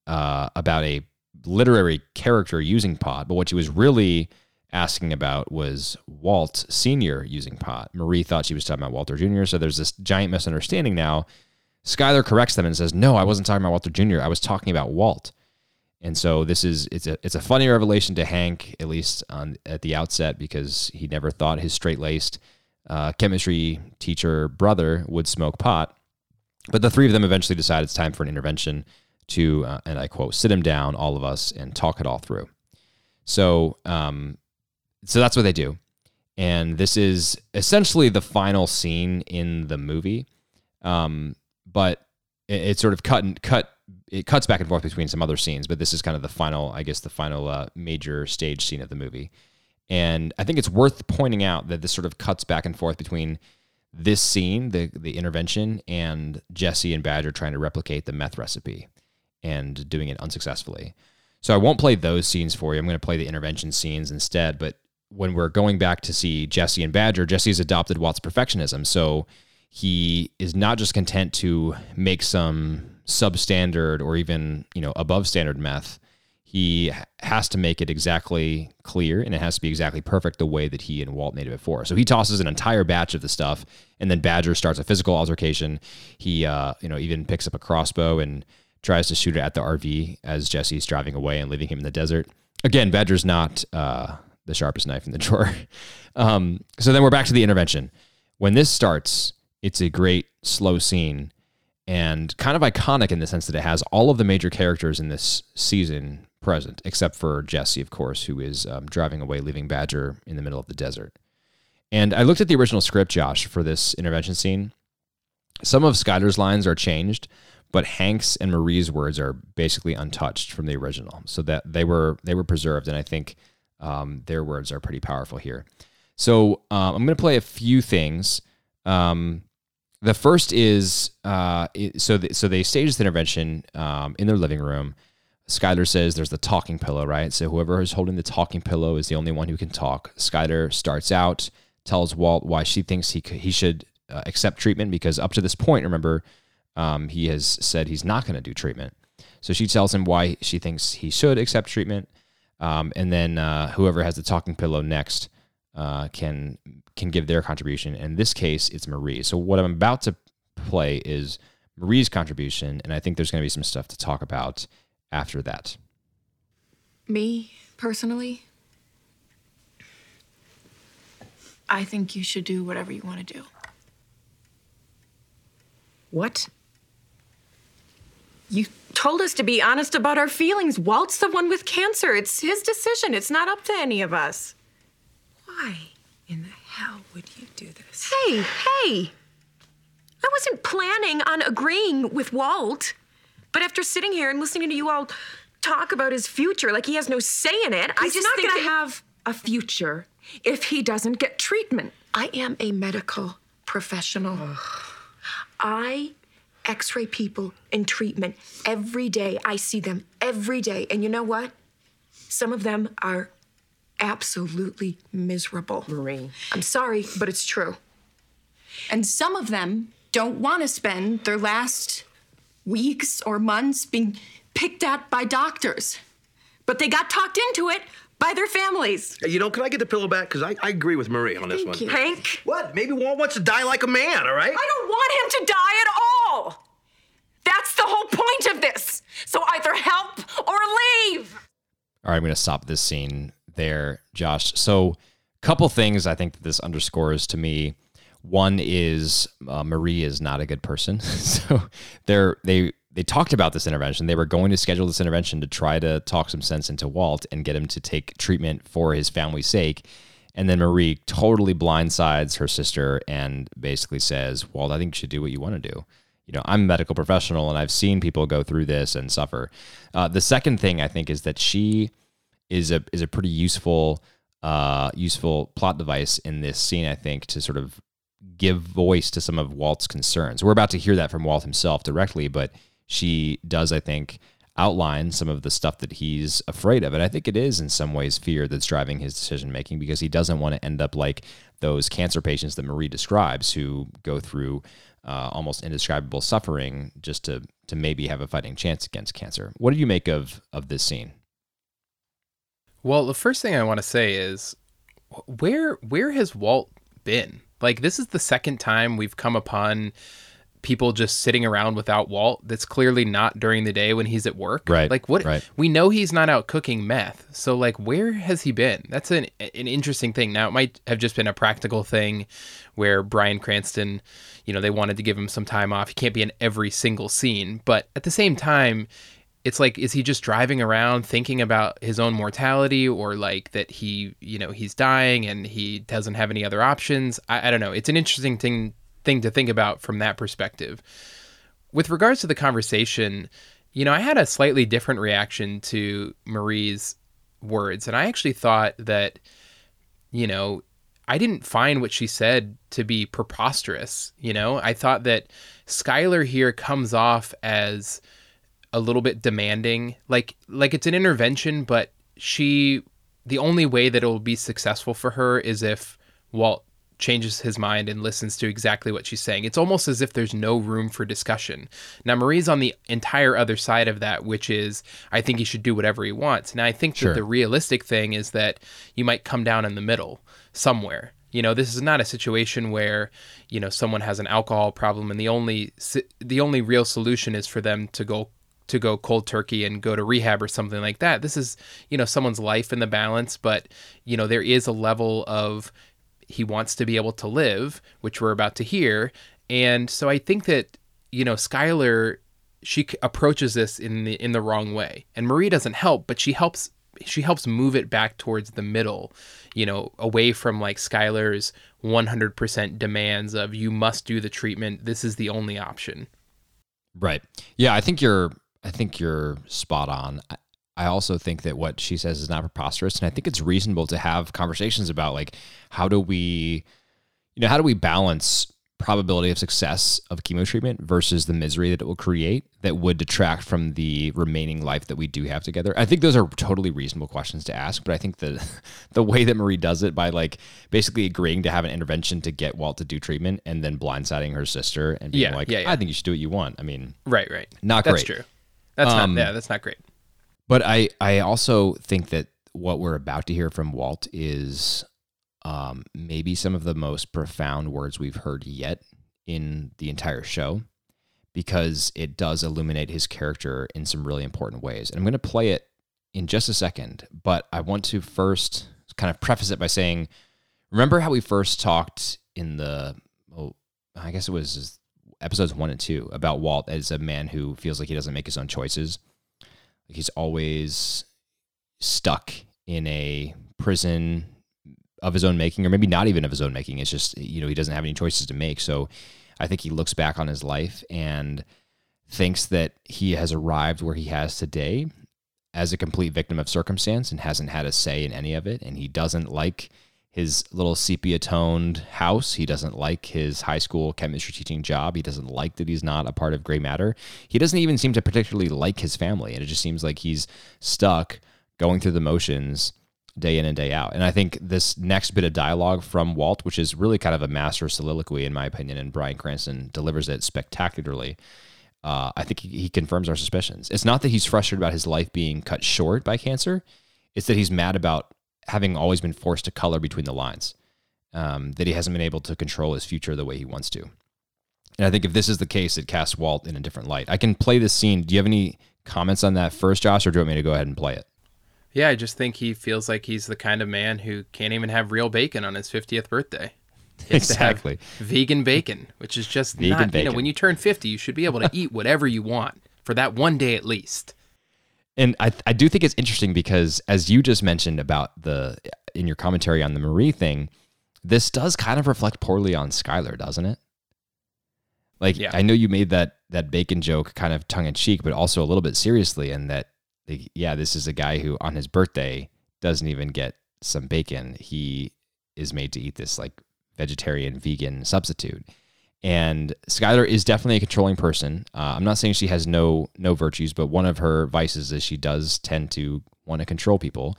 uh, about a literary character using pot. But what she was really asking about was Walt Sr. using pot. Marie thought she was talking about Walter Jr., so there's this giant misunderstanding now. Skyler corrects them and says, No, I wasn't talking about Walter Jr., I was talking about Walt. And so this is it's a it's a funny revelation to Hank, at least on at the outset, because he never thought his straight laced uh, chemistry teacher brother would smoke pot. But the three of them eventually decide it's time for an intervention to, uh, and I quote, sit him down, all of us, and talk it all through. So, um, so that's what they do, and this is essentially the final scene in the movie. Um, but it, it's sort of cut and cut. It cuts back and forth between some other scenes, but this is kind of the final, I guess, the final uh, major stage scene of the movie. And I think it's worth pointing out that this sort of cuts back and forth between this scene, the the intervention, and Jesse and Badger trying to replicate the meth recipe and doing it unsuccessfully. So I won't play those scenes for you. I'm going to play the intervention scenes instead. But when we're going back to see Jesse and Badger, Jesse's adopted Walt's perfectionism. So he is not just content to make some substandard or even you know above standard meth he has to make it exactly clear and it has to be exactly perfect the way that he and Walt made it before. So he tosses an entire batch of the stuff, and then Badger starts a physical altercation. He, uh, you know, even picks up a crossbow and tries to shoot it at the RV as Jesse's driving away and leaving him in the desert. Again, Badger's not uh, the sharpest knife in the drawer. um, so then we're back to the intervention. When this starts, it's a great slow scene and kind of iconic in the sense that it has all of the major characters in this season present, except for Jesse, of course, who is um, driving away, leaving Badger in the middle of the desert. And I looked at the original script, Josh, for this intervention scene. Some of Skyler's lines are changed, but Hank's and Marie's words are basically untouched from the original, so that they were they were preserved, and I think um, their words are pretty powerful here. So um, I'm going to play a few things. Um, the first is uh, so so they stage this intervention um, in their living room. Skyler says there's the talking pillow, right? So whoever is holding the talking pillow is the only one who can talk. Skyler starts out, tells Walt why she thinks he he should uh, accept treatment because up to this point, remember, um, he has said he's not going to do treatment. So she tells him why she thinks he should accept treatment, um, and then uh, whoever has the talking pillow next uh, can can give their contribution. In this case, it's Marie. So what I'm about to play is Marie's contribution, and I think there's going to be some stuff to talk about after that? Me, personally, I think you should do whatever you want to do. What? You told us to be honest about our feelings. Walt's the one with cancer. It's his decision. It's not up to any of us. Why in the hell would you do this? Hey, hey! I wasn't planning on agreeing with Walt. But after sitting here and listening to you all talk about his future like he has no say in it, He's I just not think gonna that- have a future if he doesn't get treatment. I am a medical professional. I x ray people in treatment every day. I see them every day. And you know what? Some of them are absolutely miserable. Marie. I'm sorry, but it's true. And some of them don't want to spend their last weeks or months being picked at by doctors. But they got talked into it by their families. Hey, you know, can I get the pillow back? Because I, I agree with Marie on this Thank one. you. Hank? What? Maybe Walt wants to die like a man, all right? I don't want him to die at all. That's the whole point of this. So either help or leave. All right, I'm going to stop this scene there, Josh. So, a couple things I think that this underscores to me. One is uh, Marie is not a good person. so they're they they talked about this intervention. They were going to schedule this intervention to try to talk some sense into Walt and get him to take treatment for his family's sake. And then Marie totally blindsides her sister and basically says, "Walt, I think you should do what you want to do." You know, I'm a medical professional and I've seen people go through this and suffer. Uh, the second thing I think is that she is a is a pretty useful uh, useful plot device in this scene. I think to sort of give voice to some of Walt's concerns. We're about to hear that from Walt himself directly, but she does, I think, outline some of the stuff that he's afraid of. And I think it is in some ways fear that's driving his decision making because he doesn't want to end up like those cancer patients that Marie describes who go through uh, almost indescribable suffering just to to maybe have a fighting chance against cancer. What do you make of of this scene? Well, the first thing I want to say is where where has Walt been? Like this is the second time we've come upon people just sitting around without Walt that's clearly not during the day when he's at work. Right, Like what right. we know he's not out cooking meth. So like where has he been? That's an an interesting thing. Now it might have just been a practical thing where Bryan Cranston, you know, they wanted to give him some time off. He can't be in every single scene, but at the same time it's like is he just driving around thinking about his own mortality or like that he you know he's dying and he doesn't have any other options? I, I don't know. It's an interesting thing thing to think about from that perspective. With regards to the conversation you know i had a slightly different reaction to marie's words and i actually thought that you know I didn't find what she said to be preposterous. You know, I thought that Skyler here comes off as a little bit demanding, like like it's an intervention, but she the only way that it will be successful for her is if Walt changes his mind and listens to exactly what she's saying. It's almost as if there's no room for discussion. Now Marie's on the entire other side of that, which is I think he should do whatever he wants. Now I think Sure. that the realistic thing is that you might come down in the middle somewhere. You know, this is not a situation where, you know, someone has an alcohol problem and the only the only real solution is for them to go to go cold turkey and go to rehab or something like that. This is, you know, someone's life in the balance, but you know, there is a level of he wants to be able to live, which we're about to hear. And so I think that, you know, Skyler she approaches this in the in the wrong way. And Marie doesn't help, but she helps she helps move it back towards the middle, you know, away from like Skyler's 100% demands of you must do the treatment. This is the only option. Right. Yeah, I think you're I think you're spot on. I- I also think that what she says is not preposterous and I think it's reasonable to have conversations about like how do we you know, how do we balance probability of success of chemo treatment versus the misery that it will create that would detract from the remaining life that we do have together. I think those are totally reasonable questions to ask, but I think the the way that Marie does it by like basically agreeing to have an intervention to get Walt to do treatment and then blindsiding her sister and being Yeah, like, yeah, yeah. I think you should do what you want. I mean, Right, right. Not great. That's great. true. That's Um, not yeah, that's not great. But I, I also think that what we're about to hear from Walt is um, maybe some of the most profound words we've heard yet in the entire show because it does illuminate his character in some really important ways. And I'm going to play it in just a second, but I want to first kind of preface it by saying remember how we first talked in the, oh, I guess it was episodes one and two about Walt as a man who feels like he doesn't make his own choices? He's always stuck in a prison of his own making, or maybe not even of his own making. It's just, you know, he doesn't have any choices to make. So I think he looks back on his life and thinks that he has arrived where he has today as a complete victim of circumstance and hasn't had a say in any of it. And he doesn't like his little sepia toned house. He doesn't like his high school chemistry teaching job. He doesn't like that he's not a part of gray matter. He doesn't even seem to particularly like his family. And it just seems like he's stuck going through the motions day in and day out. And I think this next bit of dialogue from Walt, which is really kind of a master soliloquy, in my opinion, and Bryan Cranston delivers it spectacularly. Uh, I think he, he confirms our suspicions. It's not that he's frustrated about his life being cut short by cancer. It's that he's mad about having always been forced to color between the lines, um, that he hasn't been able to control his future the way he wants to. And I think if this is the case, it casts Walt in a different light. I can play this scene. Do you have any comments on that first, Josh, or do you want me to go ahead and play it? Yeah, I just think he feels like he's the kind of man who can't even have real bacon on his 50th birthday. He has to have Exactly. vegan bacon, which is just Vegan not, you know, bacon. when you turn 50, you should be able to eat whatever you want for that one day at least. And I, I do think it's interesting because as you just mentioned about the in your commentary on the Marie thing, this does kind of reflect poorly on Skyler, doesn't it? Like Yeah. I know you made that that bacon joke kind of tongue in cheek, but also a little bit seriously, and that like, yeah, this is a guy who on his birthday doesn't even get some bacon. He is made to eat this like vegetarian vegan substitute. And Skyler is definitely a controlling person. Uh, I'm not saying she has no no virtues, but one of her vices is she does tend to want to control people.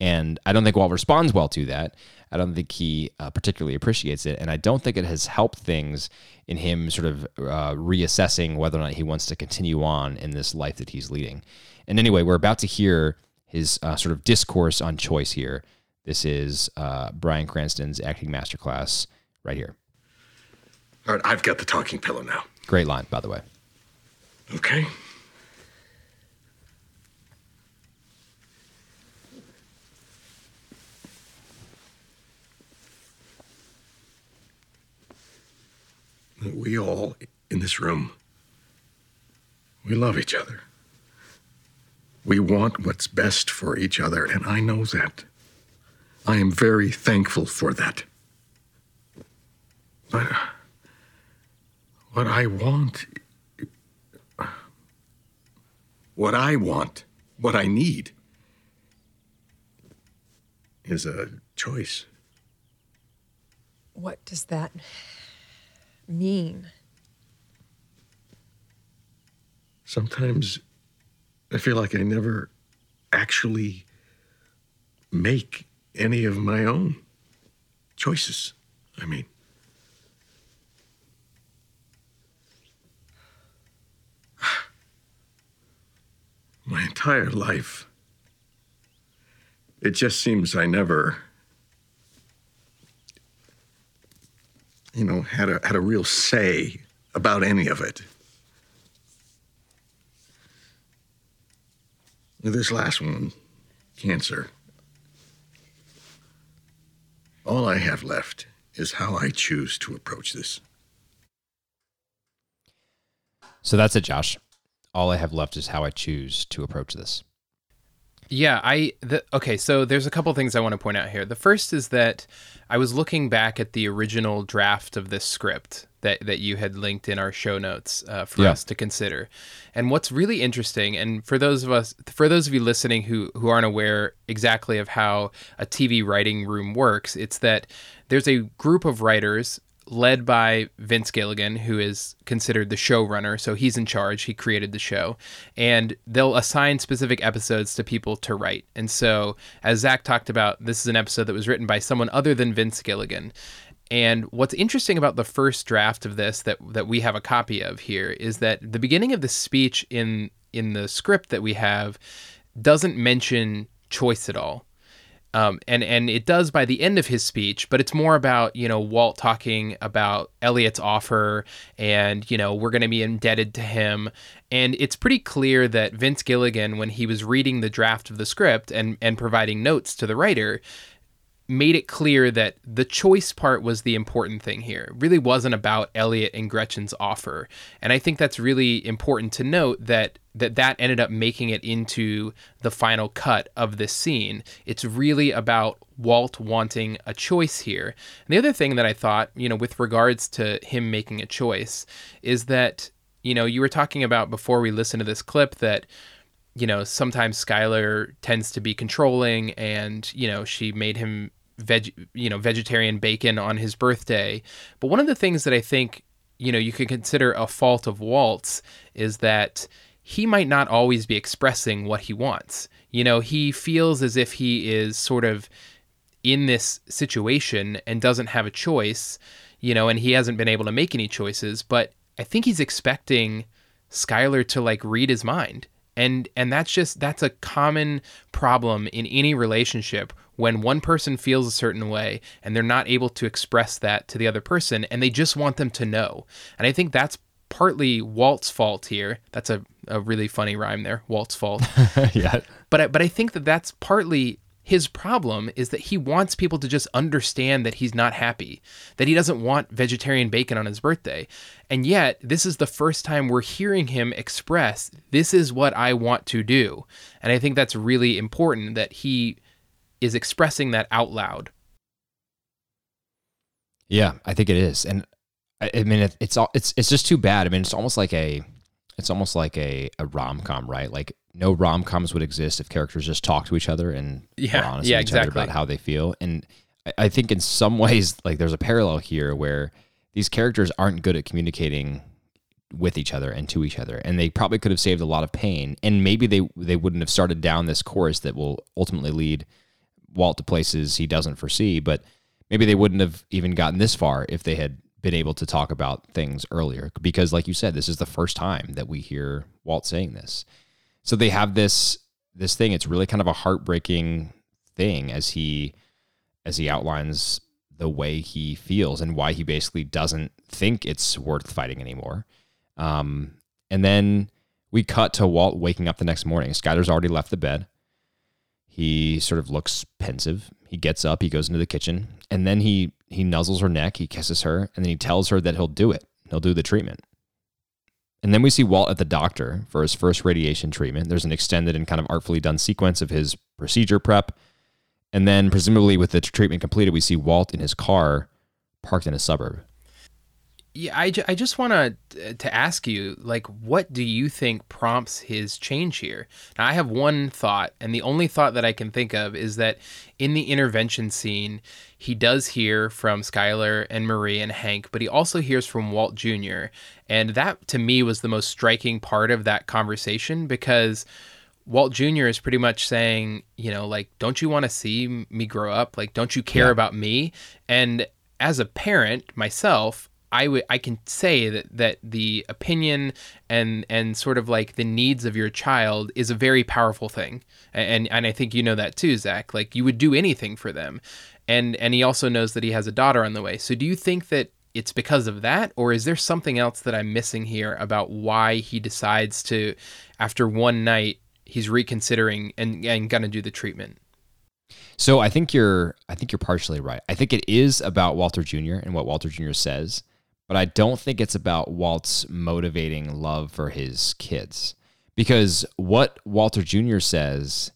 And I don't think Walt responds well to that. I don't think he uh, particularly appreciates it, and I don't think it has helped things in him sort of uh, reassessing whether or not he wants to continue on in this life that he's leading. And anyway, we're about to hear his uh, sort of discourse on choice here. This is uh, Bryan Cranston's acting masterclass right here. All right, I've got the talking pillow now. Great line, by the way. Okay. We all in this room, we love each other. We want what's best for each other, and I know that. I am very thankful for that. But uh, what I want what I want, what I need, is a choice. What does that mean? Sometimes I feel like I never actually make any of my own choices. I mean, my entire life, it just seems I never, you know, had a, had a real say about any of it. This last one, cancer. All I have left is how I choose to approach this. So that's it, Josh. All I have left is how I choose to approach this. Yeah, I the, okay. So there's a couple things I want to point out here. The first is that I was looking back at the original draft of this script that that you had linked in our show notes uh, for Yeah. us to consider. And what's really interesting, and for those of us, for those of you listening who who aren't aware exactly of how a TV writing room works, it's that there's a group of writers led by Vince Gilligan, who is considered the showrunner. So he's in charge. He created the show. And they'll assign specific episodes to people to write. And so, as Zach talked about, this is an episode that was written by someone other than Vince Gilligan. And what's interesting about the first draft of this that that we have a copy of here is that the beginning of the speech in in the script that we have doesn't mention choice at all. Um, and and it does by the end of his speech, but it's more about you know Walt talking about Elliot's offer, and you know we're going to be indebted to him, and it's pretty clear that Vince Gilligan, when he was reading the draft of the script and and providing notes to the writer, made it clear that the choice part was the important thing here. It really wasn't about Elliot and Gretchen's offer. And I think that's really important to note that that that ended up making it into the final cut of this scene. It's really about Walt wanting a choice here. And the other thing that I thought, you know, with regards to him making a choice is that, you know, you were talking about before we listened to this clip that you know, sometimes Skyler tends to be controlling and, you know, she made him veg, you know, vegetarian bacon on his birthday. But one of the things that I think, you know, you could consider a fault of Walt's is that he might not always be expressing what he wants. You know, he feels as if he is sort of in this situation and doesn't have a choice, you know, and he hasn't been able to make any choices, but I think he's expecting Skyler to like read his mind. And and that's just that's a common problem in any relationship when one person feels a certain way and they're not able to express that to the other person and they just want them to know. And I think that's partly Walt's fault here. That's a, a really funny rhyme there, Walt's fault. yeah. But I, but I think that that's partly his problem is that he wants people to just understand that he's not happy, that he doesn't want vegetarian bacon on his birthday. And yet, this is the first time we're hearing him express, this is what I want to do. And I think that's really important that he is expressing that out loud. Yeah, I think it is, and I, I mean it, it's all it's it's just too bad. I mean, it's almost like a it's almost like a, a rom com, right? Like no rom coms would exist if characters just talk to each other and Yeah, honest yeah, with each other exactly. about how they feel. And I, I think in some ways, like there's a parallel here where these characters aren't good at communicating with each other and to each other, and they probably could have saved a lot of pain. And maybe they they wouldn't have started down this course that will ultimately lead Walt to places he doesn't foresee, but maybe they wouldn't have even gotten this far if they had been able to talk about things earlier. Because, like you said, this is the first time that we hear Walt saying this. So they have this this thing. It's really kind of a heartbreaking thing as he as he outlines the way he feels and why he basically doesn't think it's worth fighting anymore. Um, and then we cut to Walt waking up the next morning. Skyler's already left the bed. He sort of looks pensive. He gets up, he goes into the kitchen, and then he he nuzzles her neck, he kisses her, and then he tells her that he'll do it. He'll do the treatment. And then we see Walt at the doctor for his first radiation treatment. There's an extended and kind of artfully done sequence of his procedure prep. And then, presumably, with the treatment completed, we see Walt in his car parked in a suburb. Yeah, I, ju- I just want to uh, to ask you, like, what do you think prompts his change here? Now, I have one thought, and the only thought that I can think of is that in the intervention scene, he does hear from Skyler and Marie and Hank, but he also hears from Walt Jr. And that, to me, was the most striking part of that conversation because Walt Jr. is pretty much saying, you know, like, don't you want to see me grow up? Like, don't you care Yeah. about me? And as a parent myself, I would I can say that that the opinion and and sort of like the needs of your child is a very powerful thing, and and I think you know that too, Zach. Like you would do anything for them, and and he also knows that he has a daughter on the way. So do you think that it's because of that, or is there something else that I'm missing here about why he decides to, after one night, he's reconsidering and and gonna do the treatment? So I think you're I think you're partially right. I think it is about Walter Jr. and what Walter Jr. says, but I don't think it's about Walt's motivating love for his kids. Because what Walter Jr. says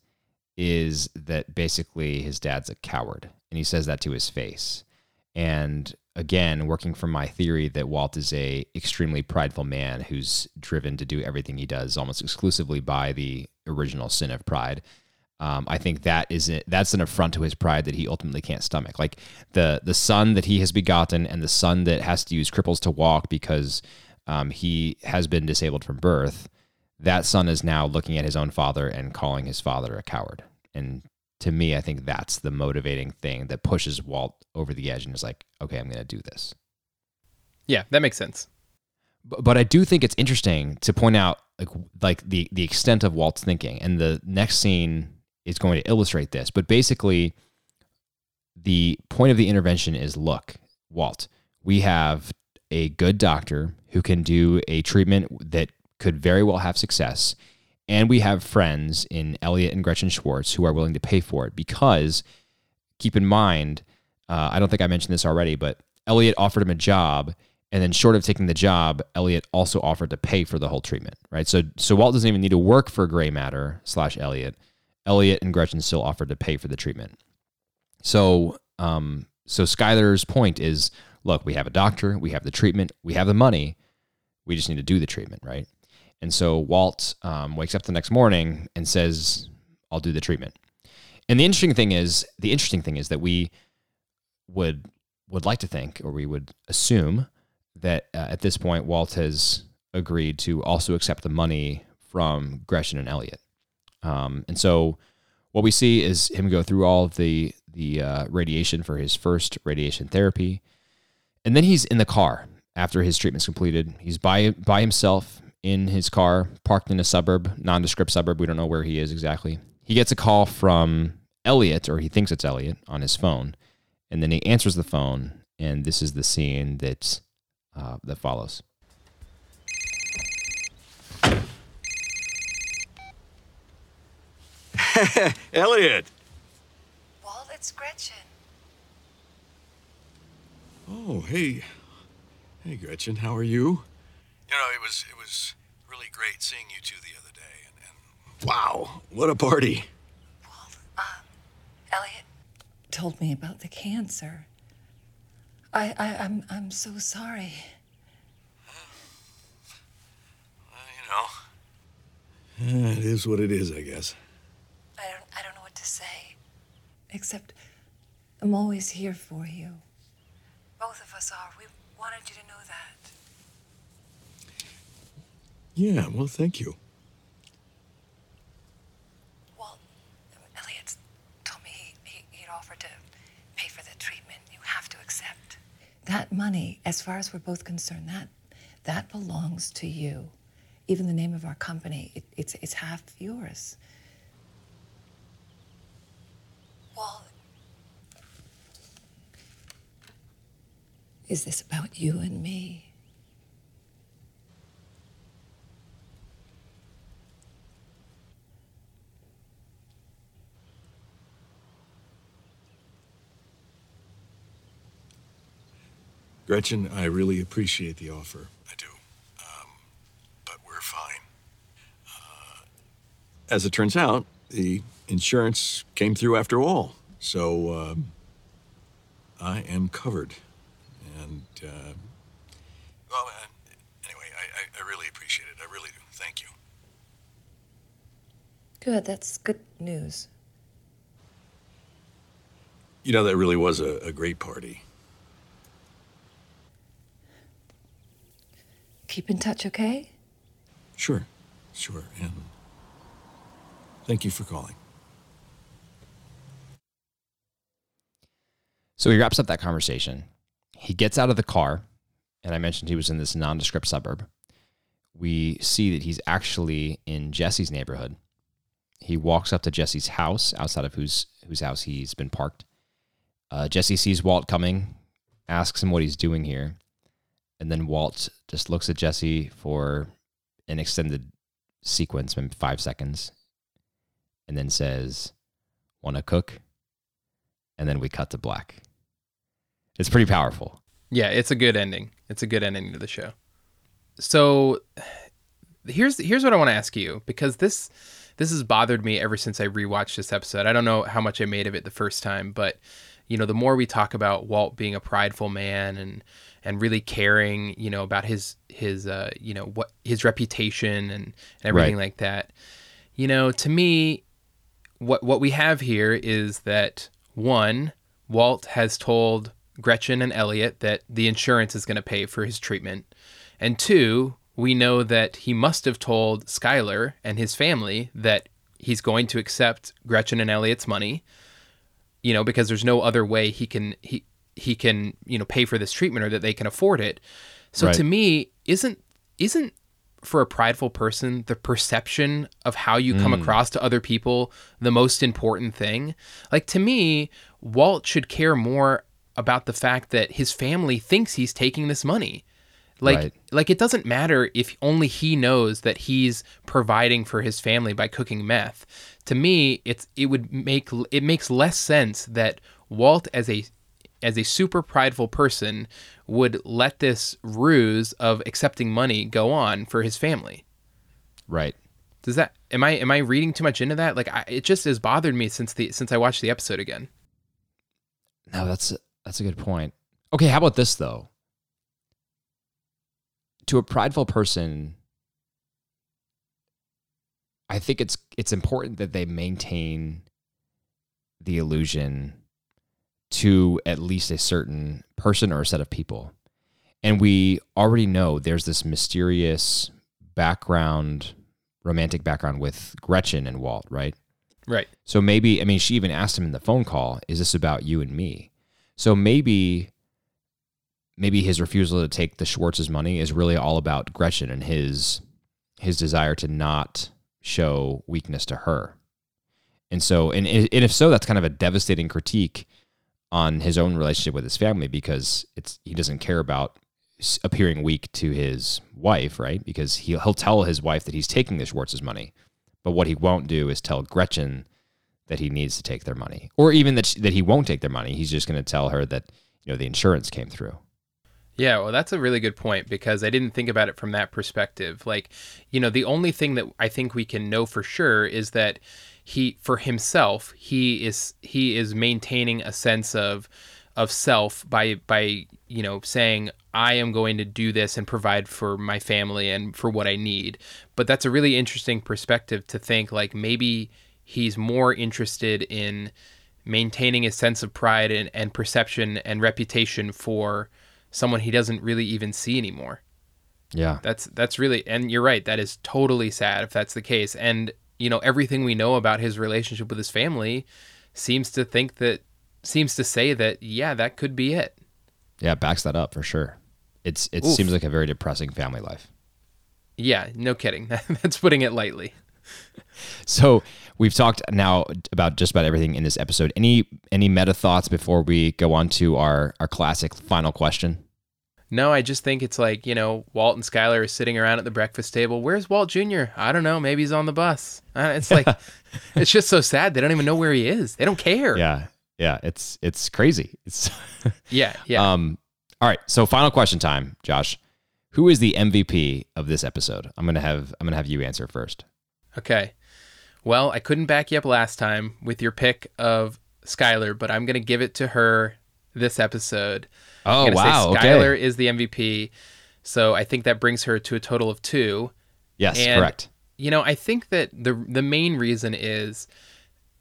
is that basically his dad's a coward and he says that to his face. And again, working from my theory that Walt is a extremely prideful man who's driven to do everything he does almost exclusively by the original sin of pride. Um, I think that is a, that's an affront to his pride that he ultimately can't stomach. Like the the son that he has begotten and the son that has to use cripples to walk because um, he has been disabled from birth. That son is now looking at his own father and calling his father a coward. And to me, I think that's the motivating thing that pushes Walt over the edge and is like, okay, I'm going to do this. Yeah, that makes sense. But, but I do think it's interesting to point out like like the the extent of Walt's thinking, and the next scene is going to illustrate this. But basically, the point of the intervention is: look, Walt, we have a good doctor who can do a treatment that could very well have success, and we have friends in Elliot and Gretchen Schwartz who are willing to pay for it because keep in mind, uh, I don't think I mentioned this already, but Elliot offered him a job, and then short of taking the job, Elliot also offered to pay for the whole treatment, right? So, so Walt doesn't even need to work for Gray Matter slash Elliot. Elliot and Gretchen still offered to pay for the treatment. So, um, so Skyler's point is, look, we have a doctor, we have the treatment, we have the money, we just need to do the treatment, right? And so Walt um, wakes up the next morning and says, "I'll do the treatment." And the interesting thing is, the interesting thing is that we would would like to think, or we would assume, that uh, at this point Walt has agreed to also accept the money from Gretchen and Elliot. Um, and so what we see is him go through all of the the uh, radiation for his first radiation therapy, and then he's in the car after his treatment's completed. He's by by himself in his car, parked in a suburb, nondescript suburb. We don't know where he is exactly. He gets a call from Elliot, or he thinks it's Elliot, on his phone, and then he answers the phone, and this is the scene that uh, that follows. Elliot. Walt, it's Gretchen. Oh, hey. Hey, Gretchen, how are you? You know, it was it was really great seeing you two the other day, and, and wow, what a party! Elliot told me about the cancer. I, I I'm I'm so sorry. You know, Eh, it is what it is, I guess. I don't I don't know what to say. Except I'm always here for you. Both of us are. We wanted you to know that. Yeah, well, thank you. Well, Elliot told me he, he, he'd offered to pay for the treatment. You have to accept. That money, as far as we're both concerned, that that belongs to you. Even the name of our company, it, it's it's half yours. Walt, is this about you and me? Gretchen, I really appreciate the offer. I do. Um, but we're fine. Uh, as it turns out, the insurance came through after all. So um, I am covered. And uh, Well, uh, anyway, I, I, I really appreciate it. I really do. Thank you. Good, that's good news. You know, that really was a, a great party. Keep in touch, okay? Sure, sure. And thank you for calling. So he wraps up that conversation. He gets out of the car, and I mentioned he was in this nondescript suburb. We see that he's actually in Jesse's neighborhood. He walks up to Jesse's house, outside of whose whose house he's been parked. Uh, Jesse sees Walt coming, asks him what he's doing here, and then Walt just looks at Jesse for an extended sequence, maybe five seconds, and then says, "Want to cook?" And then we cut to black. It's pretty powerful. Yeah, it's a good ending. It's a good ending to the show. So here's here's what I want to ask you because this this has bothered me ever since I rewatched this episode. I don't know how much I made of it the first time, but you know, the more we talk about Walt being a prideful man and and really caring, you know, about his his uh, you know, what his reputation and, and everything Right. like that. You know, to me what what we have here is that one, Walt has told Gretchen and Elliot that the insurance is going to pay for his treatment. And two, we know that he must have told Skyler and his family that he's going to accept Gretchen and Elliot's money, you know, because there's no other way he can he he can, you know, pay for this treatment or that they can afford it. So Right. to me, isn't isn't for a prideful person the perception of how you come Mm. across to other people the most important thing? Like to me, Walt should care more about the fact that his family thinks he's taking this money. Like Right. like it doesn't matter if only he knows that he's providing for his family by cooking meth. To me, it's it would make it makes less sense that Walt as a as a super prideful person would let this ruse of accepting money go on for his family. Right. Does that am I am I reading too much into that? Like I, it just has bothered me since the since I watched the episode again. No, that's that's a good point. Okay, how about this though? To a prideful person, I think it's it's important that they maintain the illusion to at least a certain person or a set of people. And we already know there's this mysterious background, romantic background with Gretchen and Walt, right? Right. So maybe, I mean, she even asked him in the phone call, is this about you and me? So maybe, maybe his refusal to take the Schwartz's money is really all about Gretchen and his, his desire to not show weakness to her. And so, and, and if so, that's kind of a devastating critique on his own relationship with his family because it's, he doesn't care about appearing weak to his wife, right? Because he'll, he'll tell his wife that he's taking the Schwartz's money. But what he won't do is tell Gretchen that he needs to take their money, or even that she, that he won't take their money. He's just going to tell her that you know the insurance came through. Yeah, well, that's a really good point because I didn't think about it from that perspective. Like, you know, the only thing that I think we can know for sure is that he, for himself, he is he is maintaining a sense of of self by by you know saying I am going to do this and provide for my family and for what I need. But that's a really interesting perspective to think like maybe he's more interested in maintaining a sense of pride and, and perception and reputation for someone he doesn't really even see anymore. Yeah. That's that's really and you're right, that is totally sad if that's the case. And you know, everything we know about his relationship with his family seems to think that seems to say that yeah, that could be it. Yeah, it backs that up for sure. It's it Oof. seems like a very depressing family life. Yeah, no kidding. That's putting it lightly. So we've talked now about just about everything in this episode. Any any meta thoughts before we go on to our our classic final question? No, I just think it's like, you know, Walt and Skyler are sitting around at the breakfast table. Where's Walt Jr.? I don't know. Maybe he's on the bus. Uh, it's like, it's just so sad. They don't even know where he is. They don't care. Yeah, yeah, it's it's crazy. It's Yeah, yeah. Um, all right, so final question time, Josh. Who is the MVP of this episode? I'm gonna have I'm gonna have you answer first. Okay. Well, I couldn't back you up last time with your pick of Skyler, but I'm going to give it to her this episode. Oh, say wow, okay. Skyler is the MVP. So I think that brings her to a total of two. Yes, And, correct. You know, I think that the the main reason is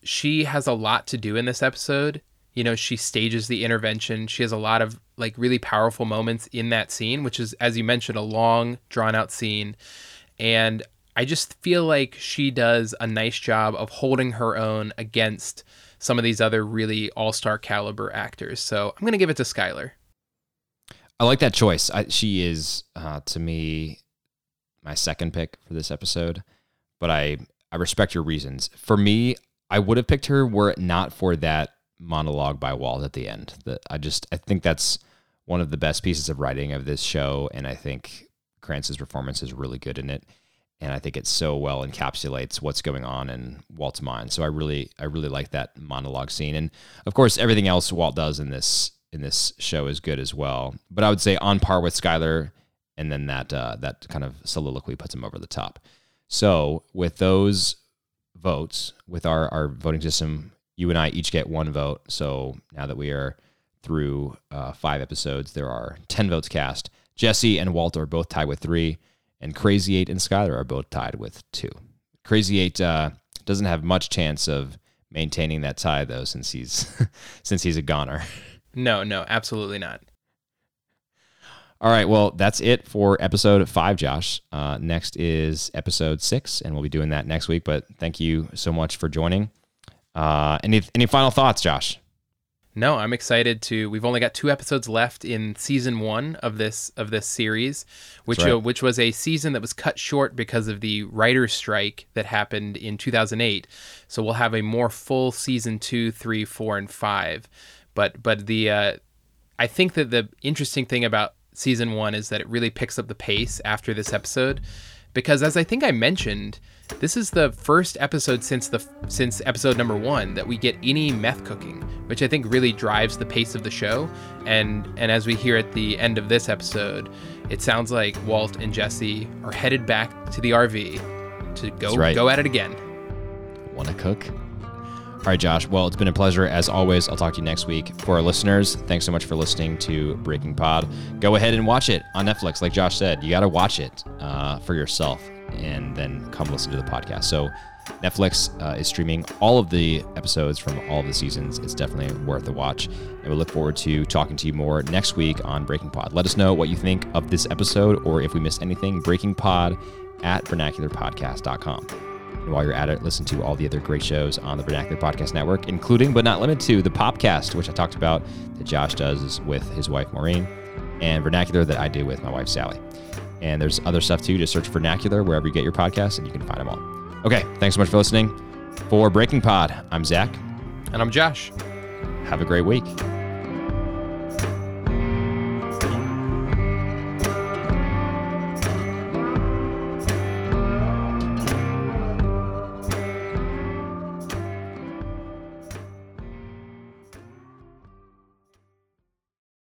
she has a lot to do in this episode. You know, she stages the intervention. She has a lot of like really powerful moments in that scene, which is, as you mentioned, a long, drawn out scene. And I just feel like she does a nice job of holding her own against some of these other really all star caliber actors. So I'm going to give it to Skyler. I like that choice. I, she is, uh, to me, my second pick for this episode, but I I respect your reasons. For me, I would have picked her were it not for that monologue by Walt at the end. That I just I think that's one of the best pieces of writing of this show, and I think Cranston's performance is really good in it. And I think it so well encapsulates what's going on in Walt's mind. So I really, I really like that monologue scene, and of course, everything else Walt does in this in this show is good as well. But I would say on par with Skyler, and then that uh, that kind of soliloquy puts him over the top. So with those votes, with our our voting system, you and I each get one vote. So now that we are through uh, five episodes, there are ten votes cast. Jesse and Walt are both tied with three, and Crazy Eight and Skyler are both tied with two. Crazy Eight uh, doesn't have much chance of maintaining that tie though, since he's since he's a goner. No, no, absolutely not. All right, well, that's it for episode five, Josh. Uh, next is episode six, and we'll be doing that next week. But thank you so much for joining. Uh, any any final thoughts, Josh? No, I'm excited to. We've only got two episodes left in season one of this of this series, which right. uh, which was a season that was cut short because of the writers' strike that happened in 2008. So we'll have a more full season two, three, four, and five. But but the uh, I think that the interesting thing about season one is that it really picks up the pace after this episode, because as I think I mentioned, this is the first episode since the since episode number one that we get any meth cooking, which I think really drives the pace of the show. And and as we hear at the end of this episode, it sounds like Walt and Jesse are headed back to the RV to go right. go at it again. Want to cook? All right, Josh. Well, it's been a pleasure as always. I'll talk to you next week. For our listeners, thanks so much for listening to Breaking Pod. Go ahead and watch it on Netflix. Like Josh said, you got to watch it uh, for yourself and then come listen to the podcast. So, Netflix uh, is streaming all of the episodes from all the seasons. It's definitely worth a watch. And we look forward to talking to you more next week on Breaking Pod. Let us know what you think of this episode or if we missed anything. Breaking Pod at vernacularpodcast.com. And while you're at it, listen to all the other great shows on the Vernacular Podcast Network, including but not limited to the Popcast, which I talked about that Josh does with his wife Maureen, and Vernacular that I do with my wife Sally. And there's other stuff too. Just search Vernacular wherever you get your podcasts, and you can find them all. Okay, thanks so much for listening. For Breaking Pod, I'm Zach. And I'm Josh. Have a great week.